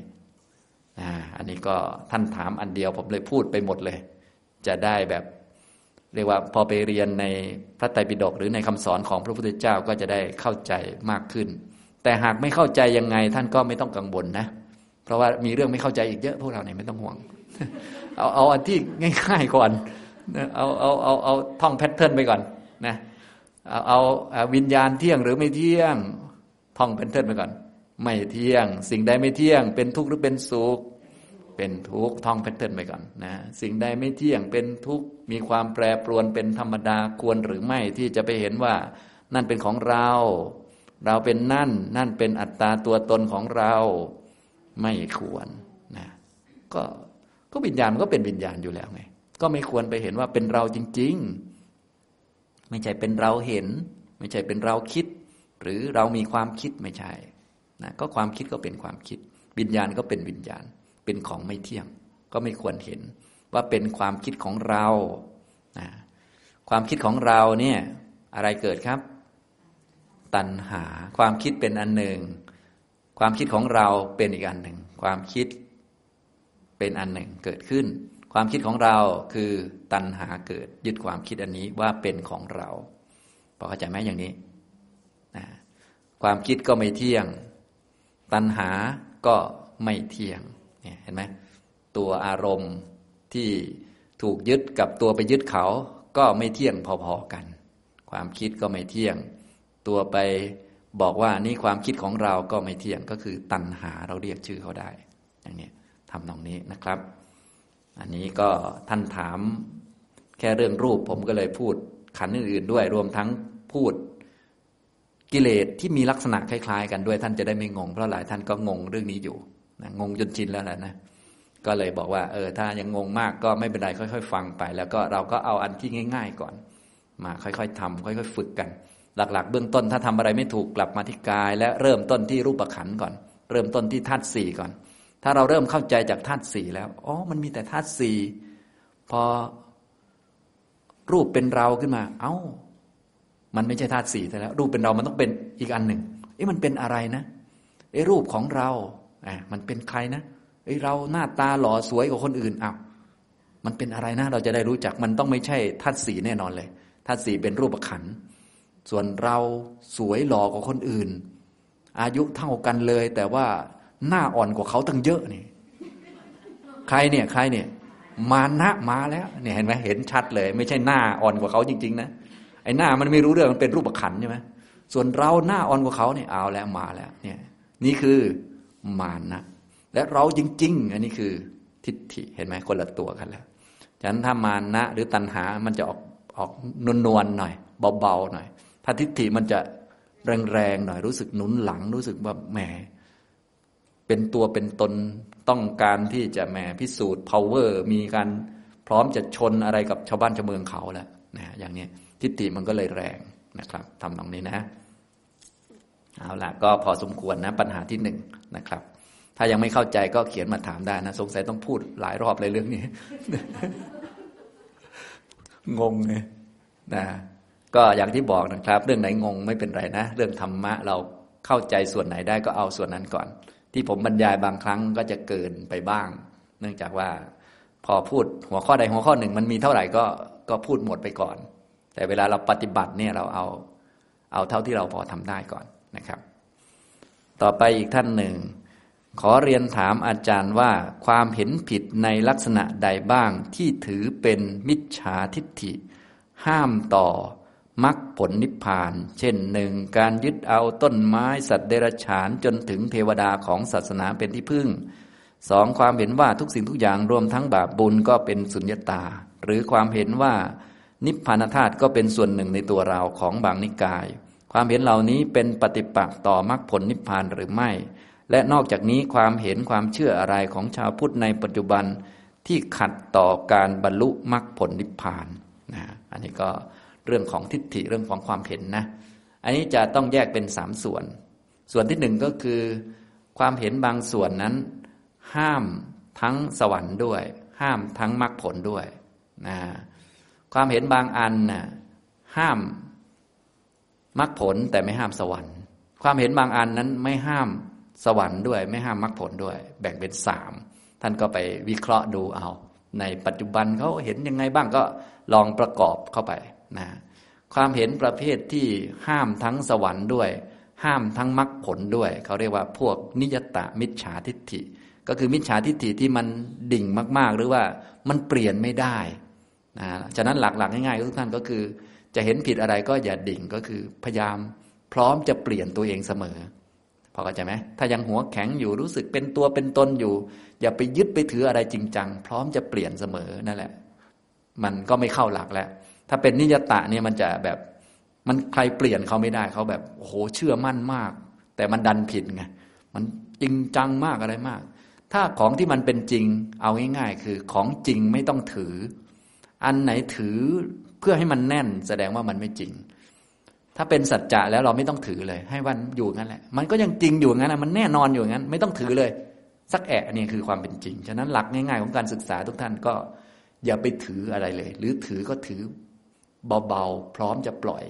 อ่าอันนี้ก็ท่านถามอันเดียวผมเลยพูดไปหมดเลย จะได้แบบ เรียกว่าพอไปเรียนในพระไตรปิฎกหรือในคำสอนของพระพุทธเจ้าก็จะได้เข้าใจมากขึ้น แต่หากไม่เข้าใจยังไงท่านก็ไม่ต้องกังวลนะ เพราะว่ามีเรื่องไม่เข้าใจอีกเยอะพวกเราเนี่ยไม่ต้องห่วง เอาเอาอันที่ง่าย ๆ ก่อน เอาเอาเอาเอาท่องแพทเทิร์นไปก่อนนะเอาเอาวิญญาณเที่ยงหรือไม่เที่ยงท่องแพทเทิร์นไปก่อน ไม่เที่ยง สิ่งใดไม่เที่ยง เป็นทุกข์หรือเป็นสุขเป็นทุกข์ท่องแพทเทิร์นไปก่อนนะสิ่งใดไม่เที่ยงเป็นทุกข์มีความแปรปรวนเป็นธรรมดาควรหรือไม่ที่จะไปเห็นว่า นั่นเป็นของเรา เราเป็นนั่น นั่นเป็นอัตตาตัวตนของเราไม่ควรนะก็ก็วิญญาณมันก็เป็นวิญญาณอยู่แล้วไง ก็ไม่ควรไปเห็นว่าเป็นเราจริง ๆ ไม่ใช่เป็นเราเห็น ไม่ใช่เป็นเราคิด หรือเรามีความคิดไม่ใช่นะก็ความคิดก็เป็นความคิด วิญญาณก็เป็นวิญญาณ เป็นของไม่เที่ยง ก็ไม่ควรเห็นว่าเป็นความคิดของเรานะความคิดของเราเนี่ยอะไรเกิดครับ ตัณหา ความคิดเป็นอันหนึ่ง ความคิดของเราเป็นอีกอันหนึ่ง ความคิดเป็นอันหนึ่งเกิดขึ้น ความคิดของเราคือตัณหาเกิด ยึดความคิดอันนี้ว่าเป็นของเราพอเข้าใจไหมอย่างนี้นะความคิดก็ไม่เที่ยง ตัณหาก็ไม่เที่ยงเนี่ยเห็นไหมตัวอารมณ์ที่ถูกยึดกับตัวไปยึดเขาก็ไม่เที่ยงพอๆกัน ความคิดก็ไม่เที่ยง ตัวไปบอกว่านี่ความคิดของเราก็ไม่เที่ยงก็คือตัณหาเราเรียกชื่อเขาได้ อย่างนี้ทำนองนี้นะครับ อันนี้ก็ท่านถามแค่เรื่องรูปผมก็เลยพูดขันอื่นๆด้วย รวมทั้งพูดกิเลสที่มีลักษณะคล้าย ๆ กันด้วยท่านจะได้ไม่งง เพราะหลายท่านก็งงเรื่องนี้อยู่นะงงจนชินแล้วแหละนะก็เลยบอกว่า เออ ถ้ายังงงมากก็ไม่เป็นไรค่อย ๆ ฟังไป แล้วก็เราก็เอาอันที่ง่าย ๆ ก่อน มาค่อยๆทำค่อย ๆ ฝึกกัน หลัก ๆ เบื้องต้นถ้าทำอะไรไม่ถูกกลับมาที่กาย และเริ่มต้นที่รูปขันก่อน เริ่มต้นที่ธาตุสี่ก่อน ถ้าเราเริ่มเข้าใจจากธาตุสี่แล้ว อ๋อ มันมีแต่ธาตุสี่พอรูปเป็นเราขึ้นมา เอา้า มันไม่ใช่ธาตุสี่แต่แล้ว รูปเป็นเรามันต้องเป็นอีกอันหนึ่งเอ๊ะมันเป็นอะไรนะเอ๊รูปของเราอะมันเป็นใครนะเอ้เราหน้าตาหล่อสวยกว่าคนอื่นอ้าวมันเป็นอะไรนะ เราจะได้รู้จักมันต้องไม่ใช่ธาตุสี่แน่นอนเลยธาตุสี่เป็นรูปขันส่วนเราสวยหล่อกว่าคนอื่น อายุเท่ากันเลย แต่ว่า หน้าอ่อนกว่าเขาตั้งเยอะนี่ใครเนี่ย ใครเนี่ย มานะมาแล้วเนี่ยเห็นไหมเห็นชัดเลย ไม่ใช่หน้าอ่อนกว่าเขาจริง ๆ นะไอ้หน้ามันไม่รู้เรื่องมันเป็นรูปขันใช่ไหมส่วนเราหน้าอ่อนกว่าเขาเนี่ยเอาแล้วมาแล้ว เนี่ย นี่คือมานะและเราจริง ๆ อันนี้คือทิฏฐิเห็นไหมคนละตัวกันแล้วฉะนั้นถ้ามานะหรือตัณหามันจะออกออกนวลๆหน่อย เบาๆหน่อยถ้าทิฏฐิมันจะแรงๆหน่อยรู้สึกหนุนหลังรู้สึกว่าแหม เป็นตัวเป็นตนต้องการที่จะแหมพิสูจน์ power มีการพร้อมจะชนอะไรกับชาวบ้านชาวเมืองเขาแหละนะอย่างนี้ทิฏฐิมันก็เลยแรงนะครับทำตรงนี้นะเอาละก็พอสมควรนะปัญหาที่หนึ่งนะครับ ถ้ายังไม่เข้าใจก็เขียนมาถามได้นะ สงสัยต้องพูดหลายรอบเลยเรื่องนี้ งงไงนะก็อย่างที่บอกนะครับ เรื่องไหนงงไม่เป็นไรนะ เรื่องธรรมะเราเข้าใจส่วนไหนได้ก็เอาส่วนนั้นก่อน ที่ผมบรรยายบางครั้งก็จะเกินไปบ้าง เนื่องจากว่าพอพูดหัวข้อใดหัวข้อหนึ่งมันมีเท่าไหร่ก็ก็พูดหมดไปก่อน แต่เวลาเราปฏิบัติเนี่ยเราเอาเอาเท่าที่เราพอทำได้ก่อนนะครับ ต่อไปอีกท่านหนึ่ง ขอเรียนถามอาจารย์ว่าความเห็นผิดในลักษณะใดบ้างที่ถือเป็นมิจฉาทิฏฐิ ห้ามต่อ มรรคผลนิพพาน เช่นหนึ่งการยึดเอาต้นไม้สัตว์เดรัจฉานจนถึงเทวดาของศาสนาเป็นที่พึ่งสองความเห็นว่าทุกสิ่งทุกอย่างรวมทั้งบาปบุญก็เป็นสุญญตา หรือความเห็นว่านิพพานธาตุก็เป็นส่วนหนึ่งในตัวเราของบางนิกาย ความเห็นเหล่านี้เป็นปฏิปักษ์ต่อมรรคผลนิพพานหรือไม่ และนอกจากนี้ความเห็นความเชื่ออะไรของชาวพุทธในปัจจุบันที่ขัดต่อการบรรลุมรรคผลนิพพานนะอันนี้ก็ เรื่องของทิฏฐิเรื่องของความเห็นนะ อันนี้จะต้องแยกเป็นสามส่วน ส่วนที่หนึ่งก็คือ ความเห็นบางส่วนนั้น ห้ามทั้งสวรรค์ด้วย ห้ามทั้งมรรคผลด้วยนะความเห็นบางอันนะ่ะห้ามมรรคผลแต่ไม่ห้ามสวรรค์ ความเห็นบางอันนั้นไม่ห้ามสวรรค์ด้วย ไม่ห้ามมรรคผลด้วย แบ่งเป็นสามท่านก็ไปวิเคราะห์ดูเอา ในปัจจุบันเขาเห็นยังไงบ้างก็ลองประกอบเข้าไปนะความเห็นประเภทที่ห้ามทั้งสวรรค์ด้วย ห้ามทั้งมรรคผลด้วย เขาเรียกว่าพวกนิยตะมิจฉาทิฏฐิ ก็คือมิจฉาทิฏฐิที่มันดิ่งมาก ๆ หรือว่ามันเปลี่ยนไม่ได้นะฉะนั้นหลักๆง่ายๆทุกท่านก็คือ จะเห็นผิดอะไรก็อย่าดิ่งก็คือพยายามพร้อมจะเปลี่ยนตัวเองเสมอพอเข้าใจไหมถ้ายังหัวแข็งอยู่รู้สึกเป็นตัวเป็นตนอยู่ อย่าไปยึดไปถืออะไรจริงจังพร้อมจะเปลี่ยนเสมอนั่นแหละ มันก็ไม่เข้าหลักแล้ว ถ้าเป็นนิยตะเนี่ยมันจะแบบมันใครเปลี่ยนเขาไม่ได้เขาแบบโอ้โหเชื่อมั่นมาก แต่มันดันผิดไงมันจริงจังมากอะไรมาก ถ้าของที่มันเป็นจริงเอาง่ายๆ คือของจริงไม่ต้องถือ อันไหนถือเพื่อให้มันแน่น แสดงว่ามันไม่จริง ถ้าเป็นสัจจะแล้วเราไม่ต้องถือเลย ให้วันอยู่งั้นแหละ มันก็ยังจริงอยู่งั้นนะมันแน่นอนอยู่งั้น ไม่ต้องถือเลย สักแอะนี่คือความเป็นจริง ฉะนั้นหลักง่าย ๆ ของการศึกษาทุกท่านก็อย่าไปถืออะไรเลย หรือถือก็ถือ เบาๆ พร้อมจะปล่อย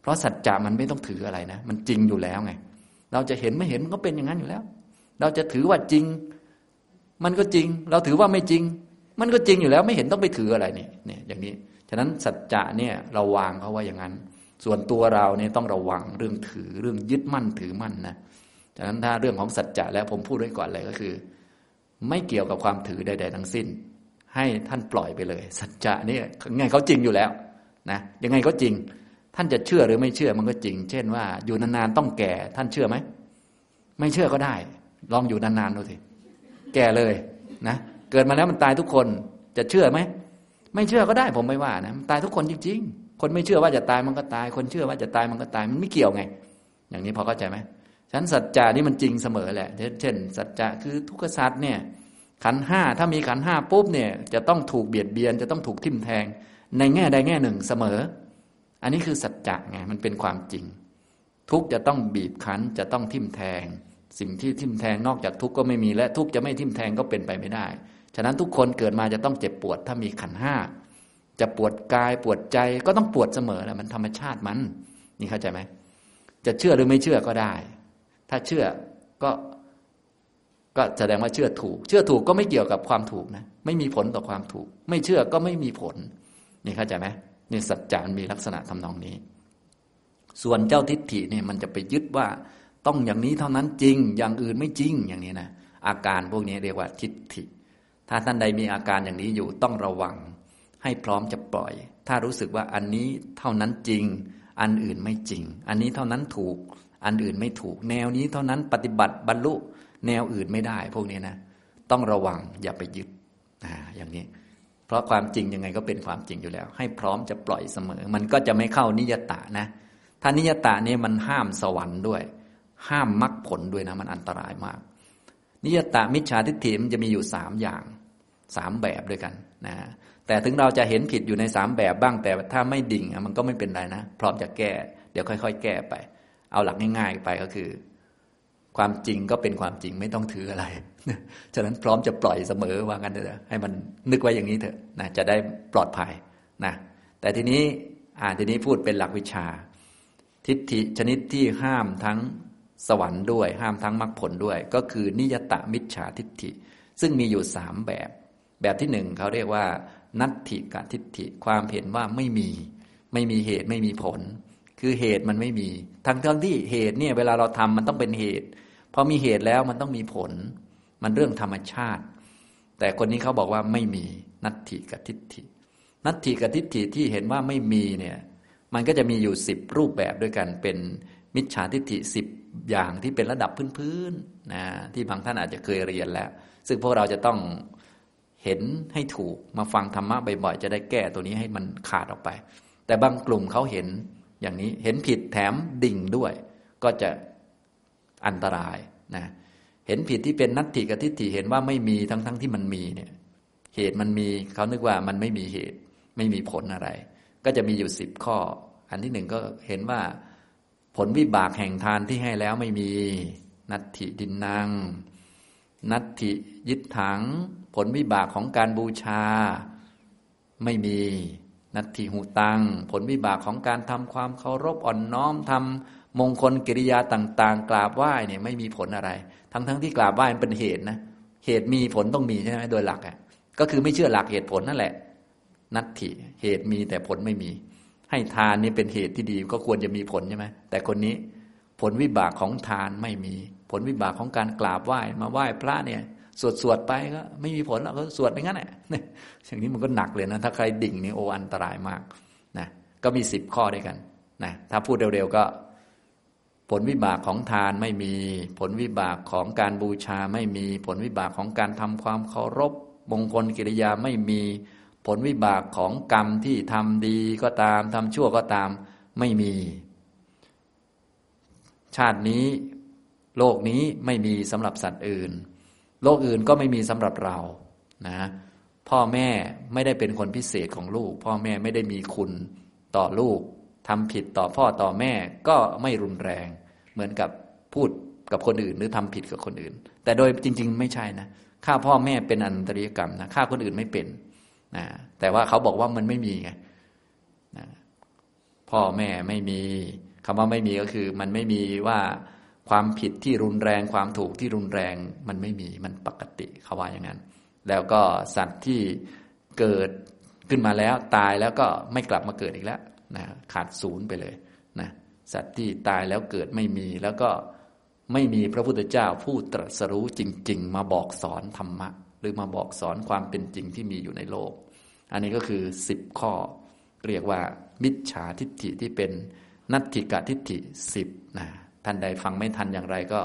เพราะสัจจะมันไม่ต้องถืออะไรนะ มันจริงอยู่แล้วไง เราจะเห็นไม่เห็นมันก็เป็นอย่างนั้นอยู่แล้ว เราจะถือว่าจริง มันก็จริง เราถือว่าไม่จริง มันก็จริงอยู่แล้ว ไม่เห็นต้องไปถืออะไรนี่เนี่ยอย่างนี้ ฉะนั้นสัจจะเนี่ยเราวางเขาว่าอย่างนั้น ส่วนตัวเราเนี่ยต้องระวังเรื่องถือเรื่องยึดมั่นถือมั่นนะ ฉะนั้นถ้าเรื่องของสัจจะแล้วผมพูดไว้ก่อนเลยก็คือ ไม่เกี่ยวกับความถือใด ๆ ทั้งสิ้น ให้ท่านปล่อยไปเลย สัจจะเนี่ยไงเขาจริงอยู่แล้ว นะยังไงก็จริง ท่านจะเชื่อหรือไม่เชื่อมันก็จริง เช่นว่าอยู่นานๆต้องแก่ ท่านเชื่อไหมไม่เชื่อก็ได้ ลองอยู่นานๆดูสิแก่เลยนะเกิดมาแล้วมันตายทุกคนจะเชื่อไหมไม่เชื่อก็ได้ผมไม่ว่านะตายทุกคนจริง ๆ คนไม่เชื่อว่าจะตายมันก็ตาย คนเชื่อว่าจะตายมันก็ตายมันไม่เกี่ยวไง อย่างนี้พอเข้าใจไหมฉันสัจจะนี่มันจริงเสมอแหละ เช่น สัจจะคือทุกขสัจเนี่ยขันห้าถ้ามีขันห้าปุ๊บเนี่ยจะต้องถูกเบียดเบียน จะต้องถูกทิ่มแทง ในแง่ใดแง่หนึ่งเสมอ อันนี้คือสัจจะไงมันเป็นความจริง ทุกจะต้องบีบคั้นจะต้องทิ่มแทง สิ่งที่ทิ่มแทงนอกจากทุกก็ไม่มีและทุกจะไม่ทิ่มแทงก็เป็นไปไม่ได้ ฉะนั้นทุกคนเกิดมาจะต้องเจ็บปวดถ้ามีขันห้าจะปวดกายปวดใจก็ต้องปวดเสมอแหละมันธรรมชาติมัน นี่เข้าใจไหมจะเชื่อหรือไม่เชื่อก็ได้ ถ้าเชื่อก็ก็แสดงว่าเชื่อถูก เชื่อถูกก็ไม่เกี่ยวกับความถูกนะ ไม่มีผลต่อความถูก ไม่เชื่อก็ไม่มีผล นี่เข้าใจไหมนี่สัจจานมีลักษณะทำนองนี้ ส่วนเจ้าทิฏฐิเนี่ยมันจะไปยึดว่าต้องอย่างนี้เท่านั้นจริง อย่างอื่นไม่จริงอย่างนี้นะอาการพวกนี้เรียกว่าทิฏฐิ ถ้าท่านใดมีอาการอย่างนี้อยู่ต้องระวัง ให้พร้อมจะปล่อย ถ้ารู้สึกว่าอันนี้เท่านั้นจริง อันอื่นไม่จริง อันนี้เท่านั้นถูก อันอื่นไม่ถูก แนวนี้เท่านั้นปฏิบัติบรรลุแนวอื่นไม่ได้ พวกนี้นะ ต้องระวังอย่าไปยึดอ่าอย่างนี้ เพราะความจริงยังไงก็เป็นความจริงอยู่แล้ว ให้พร้อมจะปล่อยเสมอ มันก็จะไม่เข้านิยตะนะ ถ้านิยตะเนี่มันห้ามสวรรค์ด้วย ห้ามมรรคผลด้วยนะมันอันตรายมาก นิยตะมิจฉาทิฏฐิมันจะมีอยู่สามอย่างสามแบบด้วยกันนะแต่ถึงเราจะเห็นผิดอยู่ในสามแบบบ้างแต่ถ้าไม่ดิ่งมันก็ไม่เป็นไรนะ พร้อมจะแก้ เดี๋ยวค่อย ๆ แก้ไป เอาหลักง่าย ๆ ไปก็คือ ความจริงก็เป็นความจริงไม่ต้องถืออะไร ฉะนั้นพร้อมจะปล่อยเสมอว่ากันเถอะให้มันนึกไว้อย่างนี้เถอะนะจะได้ปลอดภัยนะแต่ทีนี้อ่าทีนี้พูดเป็นหลักวิชา ทิฏฐิชนิดที่ห้ามทั้งสวรรค์ด้วย ห้ามทั้งมรรคผลด้วย ก็คือนิยตะมิจฉาทิฏฐิ ซึ่งมีอยู่สามแบบ แบบที่หนึ่งเขาเรียกว่า นัตถิกทิฏฐิความเห็นว่าไม่มีไม่มีเหตุไม่มีผล คือเหตุมันไม่มีทั้งทั้งที่เหตุเนี่ยเวลาเราทำมันต้องเป็นเหตุ พอมีเหตุแล้วมันต้องมีผล มันเรื่องธรรมชาติ แต่คนนี้เขาบอกว่าไม่มีนัตถิกทิฏฐิ นัตถิกทิฏฐิที่เห็นว่าไม่มีเนี่ยมันก็จะมีอยู่สิบรูปแบบด้วยกันเป็นมิจฉาทิฏฐิสิบอย่างที่เป็นระดับพื้นๆนะที่บางท่านอาจจะเคยเรียนแล้ว ซึ่งพวกเราจะต้องเห็นให้ถูกมาฟังธรรมะบ่อยๆจะได้แก้ตัวนี้ให้มันขาดออกไป แต่บางกลุ่มเขาเห็นอย่างนี้เห็นผิดแถมดิ่งด้วย ก็จะ อันตรายนะเห็นผิดที่เป็นนัตถิกับทิฏฐิเห็นว่าไม่มีทั้งๆทที่มันมีเนี่ยเหตุมันมีเขานึกว่ามันไม่มีเหตุไม่มีผลอะไร ก็จะมีอยู่สิบข้อ อันที่หนึ่งก็เห็นว่าผลวิบากแห่งทานที่ให้แล้วไม่มีนัตถิดินนางนัตถิยิดถัง ผลวิบากของการบูชา ไม่มีนัตถิหูตัง ผลวิบากของการทำความเคารพอ่อนน้อมทำ มงคลกิริยาต่าง ๆ กราบไหว้เนี่ยไม่มีผลอะไร ทั้งๆทที่กราบไหว้มันเป็นเหตุนะ เหตุมีผลต้องมีใช่ไหมโดยหลักอะก็คือไม่เชื่อหลักเหตุผลนั่นแหละ นัตถิเหตุมีแต่ผลไม่มี ให้ทานนี่เป็นเหตุที่ดีก็ควรจะมีผลใช่ไหมแต่คนนี้ผลวิบากของทานไม่มี ผลวิบากของการกราบไหว้มาไหว้พระเนี่ยสวดสวดไปก็ไม่มีผลหรอกก็สวดไปงั้นแหละอย่างนี้มันก็หนักเลยนะ ถ้าใครดิ่งนี่โออันตรายมากนะก็มีสิบข้อด้วยกันนะถ้าพูดเร็วๆก็ ผลวิบากของทานไม่มี ผลวิบากของการบูชาไม่มี ผลวิบากของการทำความเคารพมงคลกิริยาไม่มี ผลวิบากของกรรมที่ทำดีก็ตามทำชั่วก็ตามไม่มี ชาตินี้ โลกนี้ไม่มีสำหรับสัตว์อื่น โลกอื่นก็ไม่มีสำหรับเรานะพ่อแม่ไม่ได้เป็นคนพิเศษของลูก พ่อแม่ไม่ได้มีคุณต่อลูก ทำผิดต่อพ่อต่อแม่ก็ไม่รุนแรง เหมือนกับพูดกับคนอื่น หรือทำผิดกับคนอื่น แต่โดยจริง ๆ ไม่ใช่นะฆ่าพ่อแม่เป็นอันตริยกรรมนะฆ่าคนอื่นไม่เป็นนะแต่ว่าเขาบอกว่ามันไม่มีไงนะพ่อแม่ไม่มีคำว่าไม่มีก็คือ มันไม่มีว่าความผิดที่รุนแรงความถูกที่รุนแรงมันไม่มีมันปกติเขาว่าอย่างนั้น แล้วก็สัตว์ที่เกิดขึ้นมาแล้วตายแล้วก็ไม่กลับมาเกิดอีกแล้ว นะขาดศูนย์ไปเลยนะสัตว์ที่ตายแล้วเกิดไม่มีแล้วก็ไม่มีพระพุทธเจ้าผู้ตรัสรู้จริง ๆ มาบอกสอนธรรมะ หรือมาบอกสอนความเป็นจริงที่มีอยู่ในโลก อันนี้ก็คือสิบข้อ เรียกว่า มิจฉาทิฏฐิที่เป็นนัตถิกะทิฏฐิสิบนะท่านใดฟังไม่ทันอย่างไรก็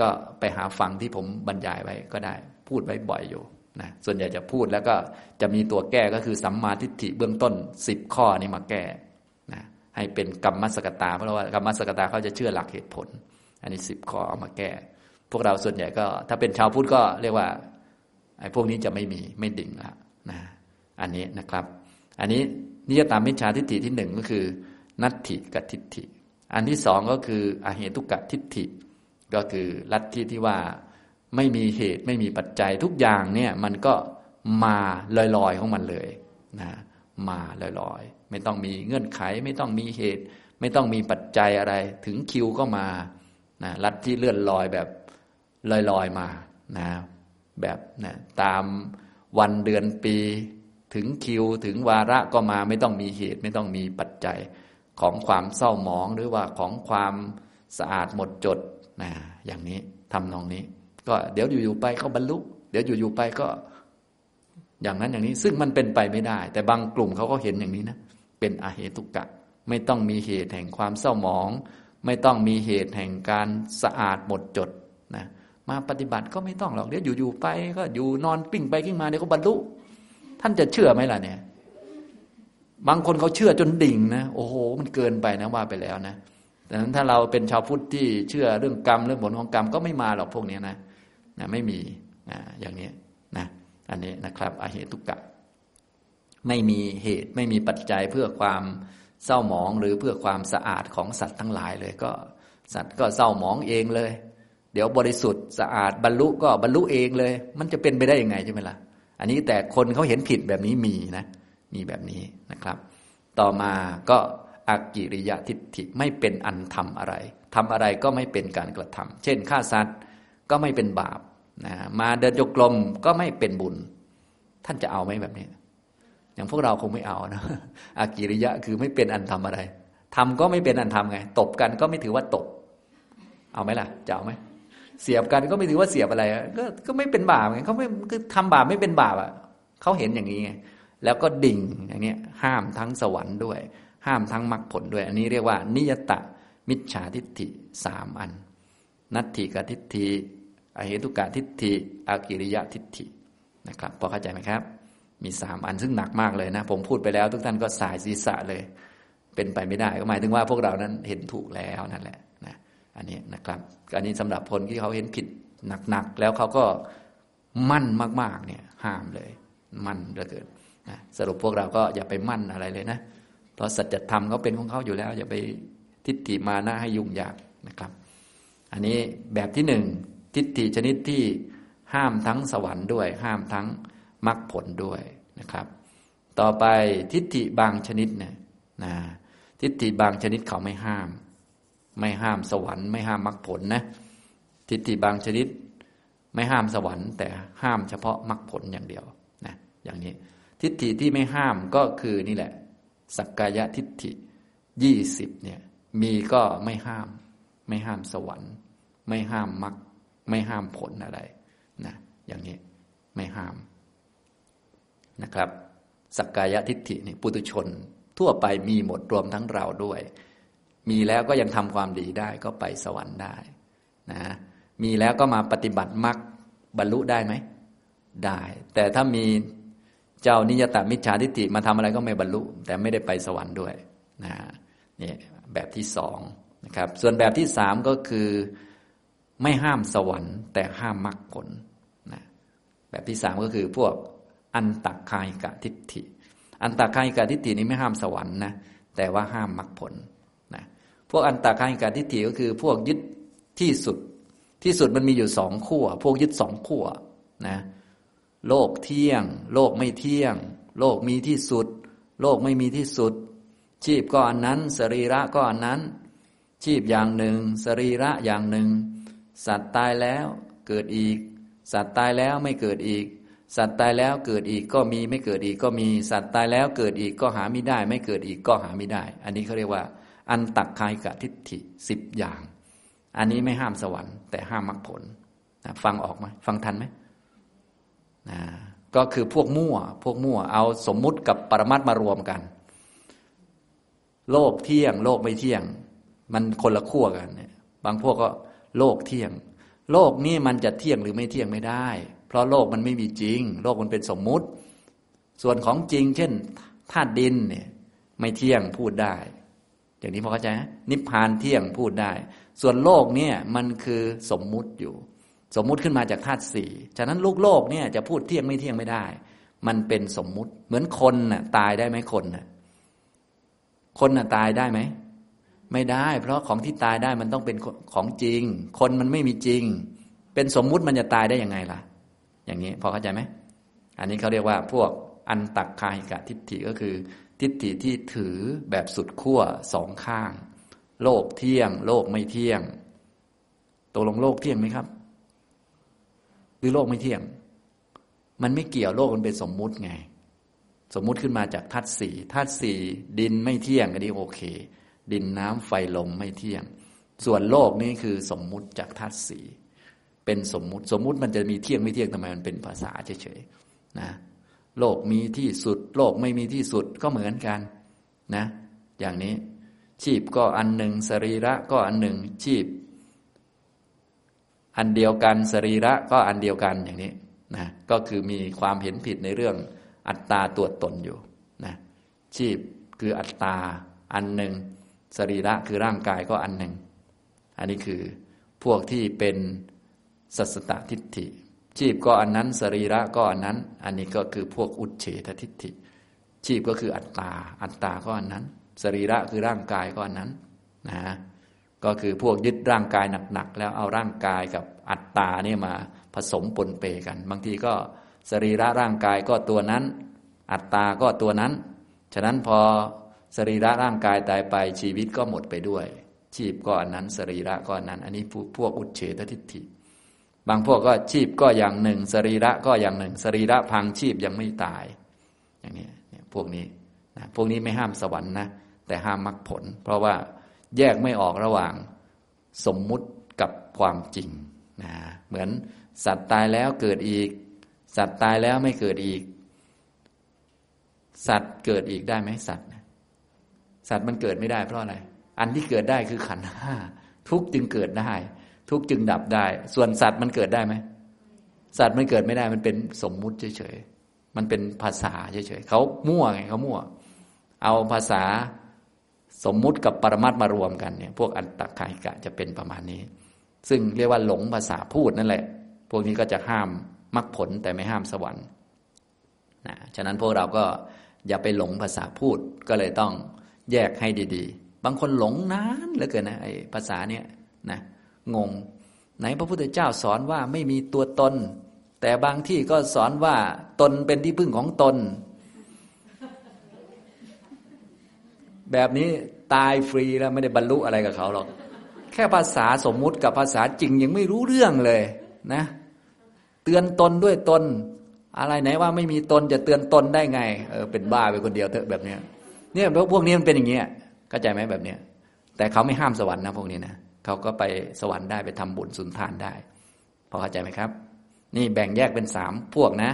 ก็ไปหาฟังที่ผมบรรยายไว้ก็ได้ พูดไว้บ่อยอยู่ นะส่วนใหญ่จะพูดแล้วก็จะมีตัวแก้ก็คือสัมมาทิฏฐิเบื้องต้นสิบข้อนี้มาแก้นะให้เป็นกรรมมัสกตา เพราะว่ากรรมมัสกตาเขาจะเชื่อหลักเหตุผล อันนี้สิบข้อเอามาแก้ พวกเราส่วนใหญ่ก็ ถ้าเป็นชาวพุทธก็เรียกว่าไอ้พวกนี้จะไม่มีไม่ดิ่งละนะอันนี้นะครับ อันนี้นิยตามมิจฉาทิฏฐิที่หนึ่งก็คือ นัตถิกับทิฏฐิ อันที่สองก็คืออเหตุกะทิฏฐิ ก็คือลัทธิที่ว่า ไม่มีเหตุไม่มีปัจจัยทุกอย่างเนี่ยมันก็มาลอยๆของมันเลยนะมาลอยๆ ไม่ต้องมีเงื่อนไข ไม่ต้องมีเหตุ ไม่ต้องมีปัจจัยอะไร ถึงคิวก็มานะลัทธิเลื่อนลอยแบบลอยๆมานะแบบนะตามวันเดือนปี ถึงคิวถึงวาระก็มาไม่ต้องมีเหตุ ไม่ต้องมีปัจจัยของความเศร้าหมองหรือว่าของความสะอาดหมดจดนะอย่างนี้ทำนองนี้ ก็เดี๋ยวอยู่ๆไปเขาบรรลุ เดี๋ยวอยู่ๆไปก็ อย่างนั้นอย่างนี้ ซึ่งมันเป็นไปไม่ได้ แต่บางกลุ่มเขาก็เห็นอย่างนี้นะเป็นอาเหตุกะ ไม่ต้องมีเหตุแห่งความเศร้าหมอง ไม่ต้องมีเหตุแห่งการสะอาดหมดจดนะมาปฏิบัติก็ไม่ต้องหรอกเดี๋ยวอยู่ๆไป ก็อยู่นอนปิ้งไปกิ้งมาเดี๋ยวก็บรรลุ ท่านจะเชื่อไหมล่ะเนี่ย บางคนเขาเชื่อจนดิ่งนะโอ้โห มันเกินไปนะว่าไปแล้วนะดังนั้นถ้าเราเป็นชาวพุทธที่เชื่อเรื่องกรรมเรื่องผลของกรรมก็ไม่มาหรอกพวกนี้นะ นะไม่มีนะอย่างนี้นะอันนี้นะครับอาเหตุกะ ไม่มีเหตุไม่มีปัจจัยเพื่อความเศร้าหมองหรือเพื่อความสะอาดของสัตว์ทั้งหลายเลยก็ สัตว์ก็เศร้าหมองเองเลย เดี๋ยวบริสุทธิ์สะอาดบรรลุก็บรรลุเองเลย มันจะเป็นไปได้ยังไงใช่ไหมล่ะ อันนี้แต่คนเขาเห็นผิดแบบนี้มีนะ มีแบบนี้นะครับ ต่อมาก็อากิริยะทิฏฐิไม่เป็นอันทำอะไรทำอะไรก็ไม่เป็นการกระทำเช่นฆ่าสัตว์ก็ไม่เป็นบาป นะมาเดินโยกลมก็ไม่เป็นบุญ ท่านจะเอาไหมแบบนี้ อย่างพวกเราคงไม่เอานะอากิริยะคือไม่เป็นอันทำอะไรทำก็ไม่เป็นอันทำไง ตบกันก็ไม่ถือว่าตบ เอาไหมล่ะ จะเอาไหม เสียบกันก็ไม่ถือว่าเสียบอะไร ก็ก็ไม่เป็นบาปไงเขาไม่คือทำบาปไม่เป็นบาปอะเขาเห็นอย่างนี้ไงแล้วก็ดิ่งอย่างนี้ห้ามทั้งสวรรค์ด้วย ห้ามทั้งมรรคผลด้วย อันนี้เรียกว่า นิยตะมิจฉาทิฏฐิสามอัน นัตถิกทิฏฐิ อเหตุกะทิฏฐิอากิริยะทิฏฐินะครับพอเข้าใจไหมครับ มีสามอันซึ่งหนักมากเลยนะ ผมพูดไปแล้ว ทุกท่านก็สายศีรษะเลย เป็นไปไม่ได้ ก็หมายถึงว่าพวกเรานั้นเห็นถูกแล้วนั่นแหละนะอันนี้นะครับอันนี้สำหรับคนที่เขาเห็นผิดหนักๆแล้วเขาก็มั่นมากๆเนี่ยห้ามเลย มั่นเหลือเกินะสรุปพวกเราก็อย่าไปมั่นอะไรเลยนะ เพราะสัจธรรมเขาเป็นของเขาอยู่แล้ว อย่าไปทิฏฐิมานะให้ยุ่งยากนะครับ อันนี้แบบที่หนึ่ง ทิฏฐิชนิดที่ห้ามทั้งสวรรค์ด้วย ห้ามทั้งมรรคผลด้วยนะครับ ต่อไปทิฏฐิบางชนิดเนี่ยนะทิฏฐิบางชนิดเขาไม่ห้าม ไม่ห้ามสวรรค์ไม่ห้ามมรรคผลนะทิฏฐิบางชนิดไม่ห้ามสวรรค์แต่ห้ามเฉพาะมรรคผลอย่างเดียวนะอย่างนี้ ทิฏฐิที่ไม่ห้ามก็คือนี่แหละ สักกายทิฏฐิยี่สิบเนี่ยมีก็ไม่ห้าม ไม่ห้ามสวรรค์ ไม่ห้ามมรรค ไม่ห้ามผลอะไรนะอย่างนี้ไม่ห้ามนะครับสักกายทิฏฐินี่ปุตุชน ทั่วไปมีหมดรวมทั้งเราด้วย มีแล้วก็ยังทำความดีได้ก็ไปสวรรค์ได้นะมีแล้วก็มาปฏิบัติมรรคบรรลุได้ไหมได้ แต่ถ้ามีเจ้านิยตมิจฉาทิฏฐิมาทำอะไรก็ไม่บรรลุ แต่ไม่ได้ไปสวรรค์ด้วยนะนี่แบบที่สองนะครับ ส่วนแบบที่สามก็คือ ไม่ห้ามสวรรค์ แต่ห้ามมรรคผลนะแบบที่สามก็คือพวกอันตักคายกะทิฏฐิ อันตักคายกะทิฏฐินี้ไม่ห้ามสวรรค์นะแต่ว่าห้ามมรรคผลนะพวกอันตักคายกะทิฏฐิก็คือพวกยึดที่สุดที่สุดมันมีอยู่สองขั้วพวกยึดสองขั้วนะโลกเที่ยง โลกไม่เที่ยง โลกมีที่สุด โลกไม่มีที่สุด ชีพก็อันนั้น สรีระก็อันนั้น ชีพอย่างหนึ่ง สรีระอย่างหนึ่ง สัตว์ตายแล้วเกิดอีก สัตว์ตายแล้วไม่เกิดอีก สัตว์ตายแล้วเกิดอีกก็มีไม่เกิดอีกก็มี สัตว์ตายแล้วเกิดอีกก็หาไม่ได้ ไม่เกิดอีกก็หาไม่ได้ อันนี้เขาเรียกว่า อันตักคายกะทิฏฐิสิบอย่าง อันนี้ไม่ห้ามสวรรค์แต่ห้ามมรรคผลนะฟังออกไหมฟังทันไหมนะก็คือพวกมั่ว พวกมั่ว เอาสมมุติกับปรมัตมารวมกัน โลกเที่ยง โลกไม่เที่ยง มันคนละขั้วกันเนี่ยบางพวกก็ โลกเที่ยง โลกนี้มันจะเที่ยงหรือไม่เที่ยงไม่ได้ เพราะโลกมันไม่มีจริง โลกมันเป็นสมมุติ ส่วนของจริง เช่นธาตุดินเนี่ยไม่เที่ยงพูดได้ อย่างนี้พอเข้าใจไหมนิพพานเที่ยงพูดได้ ส่วนโลกเนี่ยมันคือสมมุติอยู่ สมมุติขึ้นมาจากธาตุสี่ฉะนั้นลูกโลกเนี่ยจะพูดเที่ยงไม่เที่ยงไม่ได้ มันเป็นสมมุติเหมือนคนน่ะตายได้ไหมคนน่ะคนน่ะตายได้ไหม ไม่ได้ เพราะของที่ตายได้มันต้องเป็นของจริง คนมันไม่มีจริง เป็นสมมุติมันจะตายได้ยังไงล่ะ อย่างนี้พอเข้าใจไหมอันนี้เขาเรียกว่าพวกอันตักคายกะทิฏฐิก็คือ ทิฏฐิที่ถือแบบสุดขั้วสองข้าง โลกเที่ยง โลกไม่เที่ยงตกลงโลกเที่ยงไหมครับ หรือโลกไม่เที่ยง มันไม่เกี่ยวโลกมันเป็นสมมุติไง สมมุติขึ้นมาจากธาตุสี่ธาตุสี่ดินไม่เที่ยงอันนี้โอเค ดินน้ำไฟลมไม่เที่ยง ส่วนโลกนี้คือสมมุติจากธาตุสีเป็นสมมุติ สมมุติมันจะมีเที่ยงไม่เที่ยงทำไมมันเป็นภาษาเฉยๆนะโลกมีที่สุด โลกไม่มีที่สุดก็เหมือนกันนะ อย่างนี้ชีพก็อันหนึ่งสรีระก็อันหนึ่งชีพ อันเดียวกันสรีระก็อันเดียวกันอย่างนี้นะก็คือมีความเห็นผิดในเรื่องอัตตาตัวตนอยู่นะชีพคืออัตตาอันหนึ่ง สรีระคือร่างกายก็อันหนึ่ง อันนี้คือพวกที่เป็นสัสตทิฏฐิ ชีพก็อันนั้น สรีระก็อันนั้น อันนี้ก็คือพวกอุเฉททิฏฐิ ชีพก็คืออัตตา อัตตาก็อันนั้น สรีระคือร่างกายก็อันนั้นนะก็คือพวกยึดร่างกายหนักๆแล้วเอาร่างกายกับอัตตาเนี่ยมาผสมปนเปกัน บางทีก็สรีระร่างกายก็ตัวนั้น อัตตาก็ตัวนั้น ฉะนั้นพอ สรีระร่างกายตายไปชีวิตก็หมดไปด้วย ชีพก็อันนั้นสรีระก็อันนั้น อันนี้พวกอุเฉตทิฏฐิ บางพวกก็ชีพก็อย่างหนึ่ง สรีระก็อย่างหนึ่ง สรีระพังชีพยังไม่ตาย อย่างนี้พวกนี้นะพวกนี้ไม่ห้ามสวรรค์นะแต่ห้ามมรรคผล เพราะว่าแยกไม่ออกระหว่างสมมุติกับความจริงนะเหมือนสัตว์ตายแล้วเกิดอีก สัตว์ตายแล้วไม่เกิดอีก สัตว์เกิดอีกได้ไหมสัตว์ สัตว์มันเกิดไม่ได้เพราะอะไร อันที่เกิดได้คือขันห้าทุกจึงเกิดได้ ทุกจึงดับได้ ส่วนสัตว์มันเกิดได้ไหมสัตว์มันเกิดไม่ได้มันเป็นสมมุติเฉยๆมันเป็นภาษาเฉยๆเขามั่วไงเขามั่ว เอาภาษาสมมุติกับปรมัตมารวมกันเนี่ย พวกอันตกายกะจะเป็นประมาณนี้ ซึ่งเรียกว่าหลงภาษาพูดนั่นแหละ พวกนี้ก็จะห้ามมรรคผลแต่ไม่ห้ามสวรรค์นะฉะนั้นพวกเราก็อย่าไปหลงภาษาพูดก็เลยต้อง แยกให้ดีๆ บางคนหลงนานเหลือเกินนะไอ้ภาษาเนี่ยนะงงไหนพระพุทธเจ้าสอนว่าไม่มีตัวตน แต่บางที่ก็สอนว่าตนเป็นที่พึ่งของตน แบบนี้ตายฟรีแล้วไม่ได้บรรลุอะไรกับเขาหรอก แค่ภาษาสมมุติกับภาษาจริงยังไม่รู้เรื่องเลยนะ เตือนตนด้วยตน อะไรไหนว่าไม่มีตนจะเตือนตนได้ไง เออเป็นบ้าไปคนเดียวเถอะแบบเนี้ย เนี่ยพวกนี้มันเป็นอย่างเงี้ยเข้าใจไหมแบบเนี้ยแต่เขาไม่ห้ามสวรรค์นะพวกนี้นะเขาก็ไปสวรรค์ได้ไปทำบุญสุนทานได้ พอเข้าใจไหมครับ นี่แบ่งแยกเป็นสามพวกนะ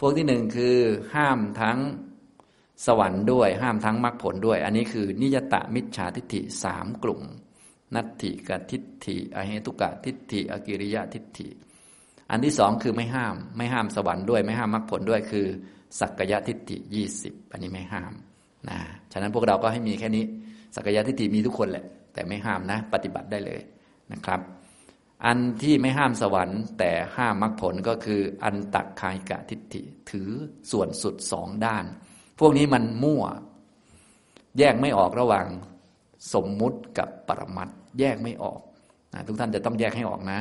พวกที่หนึ่งคือห้ามทั้งสวรรค์ด้วย ห้ามทั้งมรรคผลด้วย อันนี้คือนิยตะมิจฉาทิฏฐิสามกลุ่ม นัตถิกทิฏฐิอเหตุกะทิฏฐิอกิริยะทิฏฐิ อันที่สองคือไม่ห้าม ไม่ห้ามสวรรค์ด้วย ไม่ห้ามมรรคผลด้วยคือ สักกายทิฏฐิยี่สิบอันนี้ไม่ห้าม นะฉะนั้นพวกเราก็ให้มีแค่นี้ สักกายทิฏฐิมีทุกคนแหละ แต่ไม่ห้ามนะ ปฏิบัติได้เลยนะครับ อันที่ไม่ห้ามสวรรค์แต่ห้ามมรรคผลก็คืออันตักคายกะทิฏฐิถือส่วนสุดสองด้าน พวกนี้มันมั่ว แยกไม่ออกระหว่างสมมุติกับปรมัตแยกไม่ออกนะทุกท่านจะต้องแยกให้ออกนะ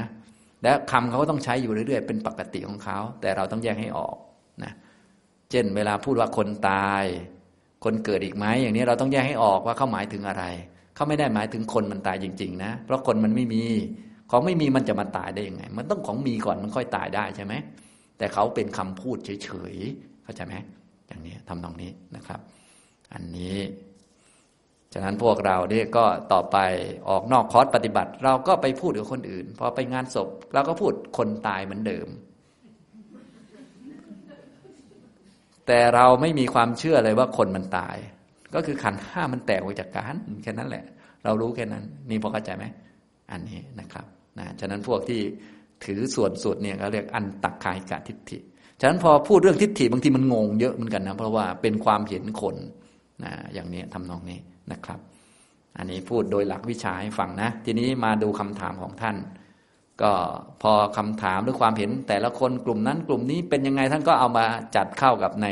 และคำเขาก็ต้องใช้อยู่เรื่อยๆ เป็นปกติของเขา แต่เราต้องแยกให้ออกนะเช่นเวลาพูดว่าคนตาย คนเกิดอีกไหมอย่างนี้เราต้องแยกให้ออกว่าเขาหมายถึงอะไร เขาไม่ได้หมายถึงคนมันตายจริง ๆ นะ เพราะคนมันไม่มี ของไม่มีมันจะมาตายได้ยังไง มันต้องของมีก่อนมันค่อยตายได้ใช่ไหม แต่เขาเป็นคำพูดเฉยๆ เข้าใจไหมอย่างนี้ทำตรงนี้นะครับ อันนี้ฉะนั้นพวกเราเนี่ยก็ต่อไปออกนอกคอร์สปฏิบัติ เราก็ไปพูดกับคนอื่น พอไปงานศพเราก็พูดคนตายเหมือนเดิม แต่เราไม่มีความเชื่อเลยว่าคนมันตาย ก็คือขันห้ามันแตกออกจากกันแค่นั้นแหละ เรารู้แค่นั้น นี่พอเข้าใจไหมอันนี้นะครับนะฉะนั้นพวกที่ถือส่วนสุดเนี่ยเขาเรียกอันตักคายกะทิฏฐิฉะนั้นพอพูดเรื่องทิฏฐิบางทีมันงงเยอะเหมือนกันนะเพราะว่าเป็นความเห็นคนนะอย่างนี้ทำนองนี้นะครับ อันนี้พูดโดยหลักวิชาให้ฟังนะ ทีนี้มาดูคำถามของท่าน ก็พอคำถามหรือความเห็นแต่ละคนกลุ่มนั้นกลุ่มนี้เป็นยังไงท่านก็เอามาจัดเข้ากับใน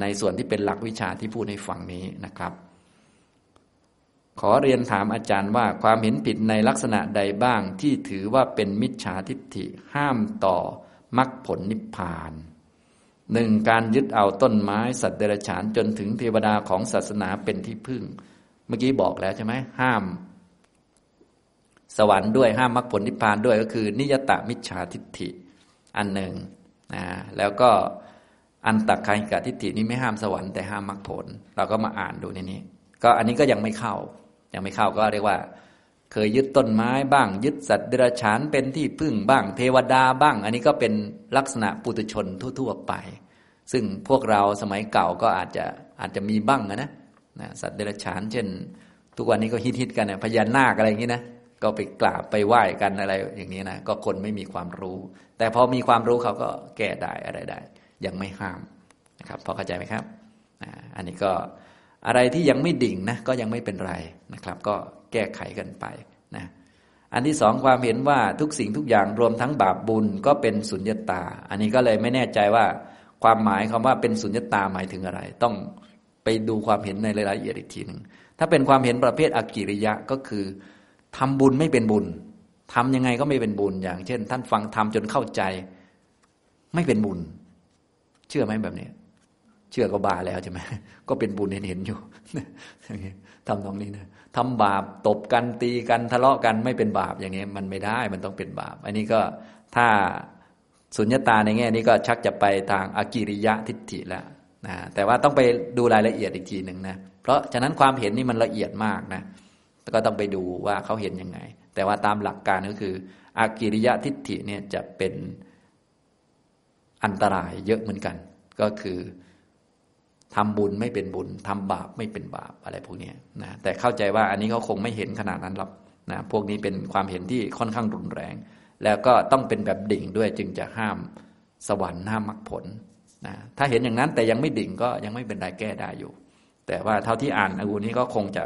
ในส่วนที่เป็นหลักวิชาที่พูดให้ฟังนี้นะครับ ขอเรียนถามอาจารย์ว่าความเห็นผิดในลักษณะใดบ้างที่ถือว่าเป็นมิจฉาทิฏฐิห้ามต่อมรรคผลนิพพานหนึ่งการยึดเอาต้นไม้สัตว์เดรัจฉานจนถึงเทวดาของศาสนาเป็นที่พึ่ง เมื่อกี้บอกแล้วใช่ไหมห้าม สวรรค์ด้วยห้ามมรรคผลนิพพานด้วยก็คือ นิยตมิจฉาทิฏฐิอันหนึ่งนะแล้วก็อันตักคายกทิฏฐินี้ไม่ห้ามสวรรค์แต่ห้ามมรรคผล เราก็มาอ่านดูในนี้ ก็อันนี้ก็ยังไม่เข้า ยังไม่เข้าก็เรียกว่า เคยยึดต้นไม้บ้าง ยึดสัตว์เดรัจฉานเป็นที่พึ่งบ้าง เทวดาบ้าง อันนี้ก็เป็นลักษณะปุถุชนทั่วๆไป ซึ่งพวกเราสมัยเก่าก็อาจจะอาจจะมีบ้างนะนะสัตว์เดรัจฉาน เช่น ทุกวันนี้ก็ฮิตๆกันนะพญานาคอะไรอย่างนี้นะ ก็ไปกราบไปไหว้กันอะไรอย่างนี้นะก็คนไม่มีความรู้ แต่พอมีความรู้เขาก็แก้ได้อะไรได้ ยังไม่ห้ามนะครับพอเข้าใจไหมครับอันนี้ก็อะไรที่ยังไม่ดิ่งนะก็ยังไม่เป็นไรนะครับ ก็แก้ไขกันไปนะอันที่สองความเห็นว่าทุกสิ่งทุกอย่างรวมทั้งบาปบุญก็เป็นสุญญตา อันนี้ก็เลยไม่แน่ใจว่าความหมายคำว่าเป็นสุญญตาหมายถึงอะไร ต้องไปดูความเห็นในรายละเอียดอีกทีหนึ่งถ้าเป็นความเห็นประเภทอกิริยะก็คือ ทำบุญไม่เป็นบุญทำยังไงก็ไม่เป็นบุญ อย่าง เช่น ท่านฟังทำจนเข้าใจ ไม่เป็นบุญ เชื่อไหมแบบนี้ เชื่อก็บาแล้วใช่ไหมก็เป็นบุญเห็นเห็นอยู่ทำตรงนี้นะทำบาปตบกันตีกันทะเลาะกันไม่เป็นบาปอย่างนี้มันไม่ได้มันต้องเป็นบาป อันนี้ก็ถ้าสุญญตาในแง่นี้ก็ชักจะไปทางอากิริยะทิฏฐิแล้วนะแต่ว่าต้องไปดูรายละเอียดอีกทีหนึ่งนะเพราะฉะนั้นความเห็นนี่มันละเอียดมากนะ ก็ต้องไปดูว่าเขาเห็นยังไง แต่ว่าตามหลักการก็คืออากิริยะทิฏฐิเนี่ยจะเป็นอันตรายเยอะเหมือนกัน ก็คือทำบุญไม่เป็นบุญทำบาปไม่เป็นบาปอะไรพวกนี้นะแต่เข้าใจว่าอันนี้เขาคงไม่เห็นขนาดนั้นหรอกนะพวกนี้เป็นความเห็นที่ค่อนข้างรุนแรง แล้วก็ต้องเป็นแบบดิ่งด้วยจึงจะห้ามสวรรค์ห้ามมรรคผลนะถ้าเห็นอย่างนั้นแต่ยังไม่ดิ่งก็ยังไม่เป็นไรแก้ได้อยู่ แต่ว่าเท่าที่อ่านอากูนี้ก็คงจะ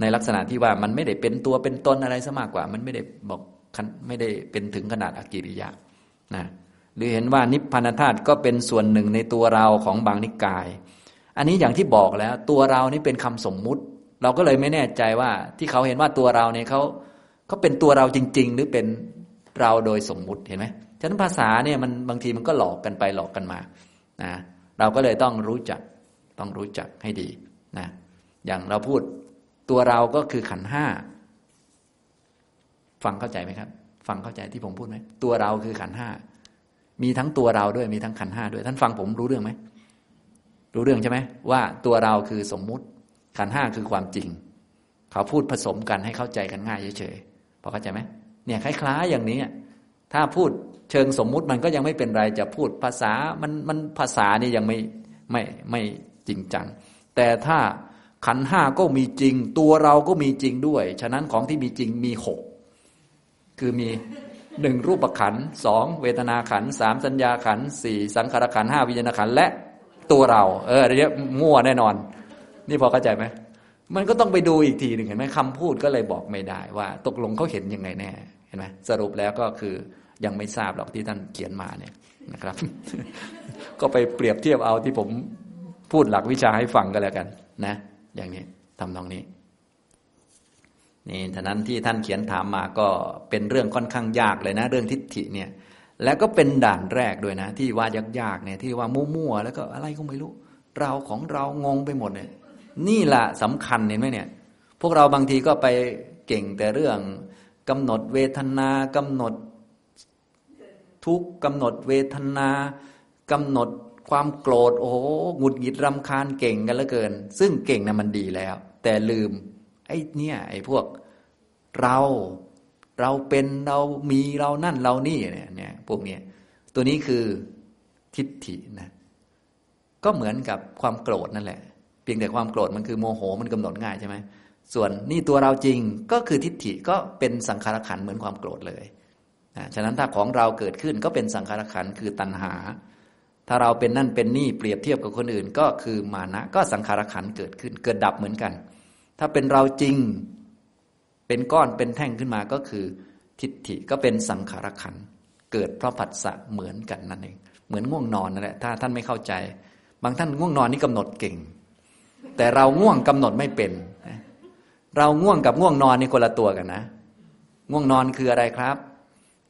ในลักษณะที่ว่ามันไม่ได้เป็นตัวเป็นตนอะไรซะมากกว่า มันไม่ได้บอกไม่ได้เป็นถึงขนาดอกิริยะนะหรือเห็นว่านิพพานธาตุก็เป็นส่วนหนึ่งในตัวเราของบางนิกาย อันนี้อย่างที่บอกแล้ว ตัวเรานี่เป็นคำสมมุติ เราก็เลยไม่แน่ใจว่าที่เขาเห็นว่าตัวเราเนี่ยเขาเขาเป็นตัวเราจริง ๆ หรือเป็นเราโดยสมมุติเห็นไหมฉะนั้นภาษาเนี่ยมันบางทีมันก็หลอกกันไปหลอกกันมานะเราก็เลยต้องรู้จักต้องรู้จักให้ดีนะอย่างเราพูด ตัวเราก็คือขันห้าฟังเข้าใจไหมครับ ฟังเข้าใจที่ผมพูดไหมตัวเราคือขันห้ามีทั้งตัวเราด้วยมีทั้งขันห้าด้วย ท่านฟังผมรู้เรื่องไหมรู้เรื่องใช่ไหมว่าตัวเราคือสมมุติ ขันห้าคือความจริง เขาพูดผสมกันให้เข้าใจกันง่ายเฉยๆพอเข้าใจไหมเนี่ยคล้ายๆอย่างนี้ถ้าพูดเชิงสมมุติมันก็ยังไม่เป็นไรจะพูดภาษามันมันภาษานี่ยังไม่ไม่ไม่จริงจังแต่ถ้า ขันห้าก็มีจริง ตัวเราก็มีจริงด้วย ฉะนั้นของที่มีจริงมีหกคือมีหนึ่งรูปขันสองเวทนาขันสามสัญญาขันสี่สังขารขันห้าวิญญาณขันและตัวเรา เออเรียกมั่วแน่นอน นี่พอเข้าใจไหมมันก็ต้องไปดูอีกทีหนึ่งเห็นไหมคำพูดก็เลยบอกไม่ได้ว่า ตกลงเขาเห็นยังไงแน่เห็นไหมสรุปแล้วก็คือยังไม่ทราบหรอกที่ท่านเขียนมาเนี่ยนะครับ ก็ไปเปรียบเทียบเอาที่ผมพูดหลักวิชาให้ฟังก็แล้วกัน นะ อย่างนี้ทำตรงนี้นี่ท่านั้นที่ท่านเขียนถามมาก็เป็นเรื่องค่อนข้างยากเลยนะ เรื่องทิฏฐิเนี่ย แล้วก็เป็นด่านแรกด้วยนะ ที่ว่ายากๆเนี่ยที่ว่ามั่วๆแล้วก็อะไรก็ไม่รู้ เราของเรางงไปหมดเนี่ยนี่แหละสำคัญเห็นไหมเนี่ย พวกเราบางทีก็ไปเก่งแต่เรื่องกำหนดเวทนากำหนดทุกกำหนดเวทนากำหนด ความโกรธโอ้โหหงุดหงิดรำคาญเก่งกันเหลือเกิน ซึ่งเก่งนะมันดีแล้ว แต่ลืมไอ้เนี่ยไอ้พวกเราเราเป็นเรามีเรานั่นเรานี่เนี่ยเนี่ยพวกเนี้ยตัวนี้คือทิฏฐินะก็เหมือนกับความโกรธนั่นแหละ เพียงแต่ความโกรธมันคือโมโหมันกำหนดง่ายใช่ไหมส่วนนี่ตัวเราจริงก็คือทิฏฐิก็เป็นสังขารขันเหมือนความโกรธเลยนะฉะนั้นถ้าของเราเกิดขึ้นก็เป็นสังขารขันคือตัณหา ถ้าเราเป็นนั่นเป็นนี่เปรียบเทียบกับคนอื่น ก็คือมานะก็สังขารขันเกิดขึ้น เกิดดับเหมือนกัน ถ้าเป็นเราจริง เป็นก้อนเป็นแท่งขึ้นมาก็คือ ทิฏฐิก็เป็นสังขารขันเกิดเพราะผัสสะเหมือนกันนั่นเอง เหมือนง่วงนอนนั่นแหละถ้าท่านไม่เข้าใจ บางท่านง่วงนอนนี่กำหนดเก่ง แต่เราง่วงกำหนดไม่เป็น เราง่วงกับง่วงนอนนี่คนละตัวกันนะ ง่วงนอนคืออะไรครับ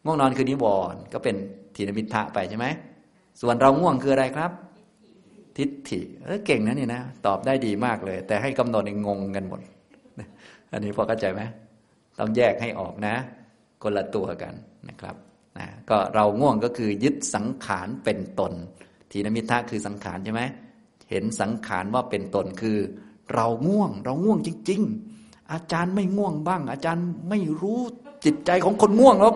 ง่วงนอนคือนิวรณ์ก็เป็นทีนมิทะไปใช่ไหม ส่วนเราง่วงคืออะไรครับ ทิฏฐิเออเก่งนะนี่นะ ตอบได้ดีมากเลย แต่ให้กำหนดงงกันหมด อันนี้พอเข้าใจไหมต้องแยกให้ออกนะ คนละตัวกันนะครับนะก็เราง่วงก็คือยึดสังขารเป็นตน ทีนมิทะคือสังขารใช่ไหมเห็นสังขารว่าเป็นตนคือ เราง่วง เราง่วงจริง ๆ อาจารย์ไม่ง่วงบ้าง อาจารย์ไม่รู้จิตใจของคนง่วงหรอก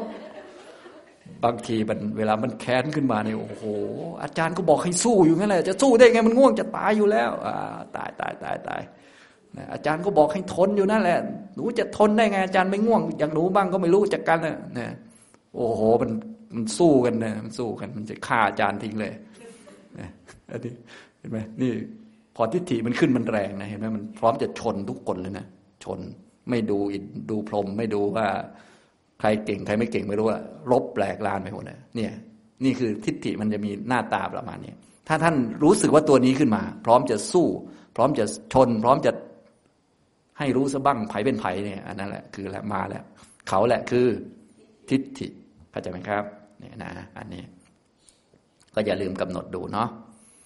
บางทีมันเวลามันแค้นขึ้นมาเนี่ยโอ้โห อาจารย์ก็บอกให้สู้อยู่งั้นแหละจะสู้ได้ไงมันง่วงจะตายอยู่แล้วอ่าตายตายตายตายอาจารย์ก็บอกให้ทนอยู่นั่นแหละหนูจะทนได้ไงอาจารย์ไม่ง่วง อย่างหนูบ้างก็ไม่รู้จักกันนะโอ้โหมันมันสู้กันนะมันสู้กัน มันจะฆ่าอาจารย์ทิ้งเลยอันนี้เห็นไหมนี่พอทิฏฐิมันขึ้นมันแรงนะเห็นไหมมันพร้อมจะชนทุกคนเลยนะชนไม่ดูอินดูพรมไม่ดูว่า รเก่งใครไม่เก่งไม่รู้ว่าลบแปลกลานไปหมดเนี่ย นี่คือทิฏฐิมันจะมีหน้าตาประมาณนี้ถ้าท่านรู้สึกว่าตัวนี้ขึ้นมา พร้อมจะสู้ พร้อมจะชน พร้อมจะให้รู้สะบ้างไผเป็นไผเนี่ยอันนั้นแหละคือแหละมาแล้ว เขาแหละคือทิฏฐิเข้าใจไหมครับ เนี่ยนะ อันนี้ ก็อย่าลืมกำหนดดูเนาะ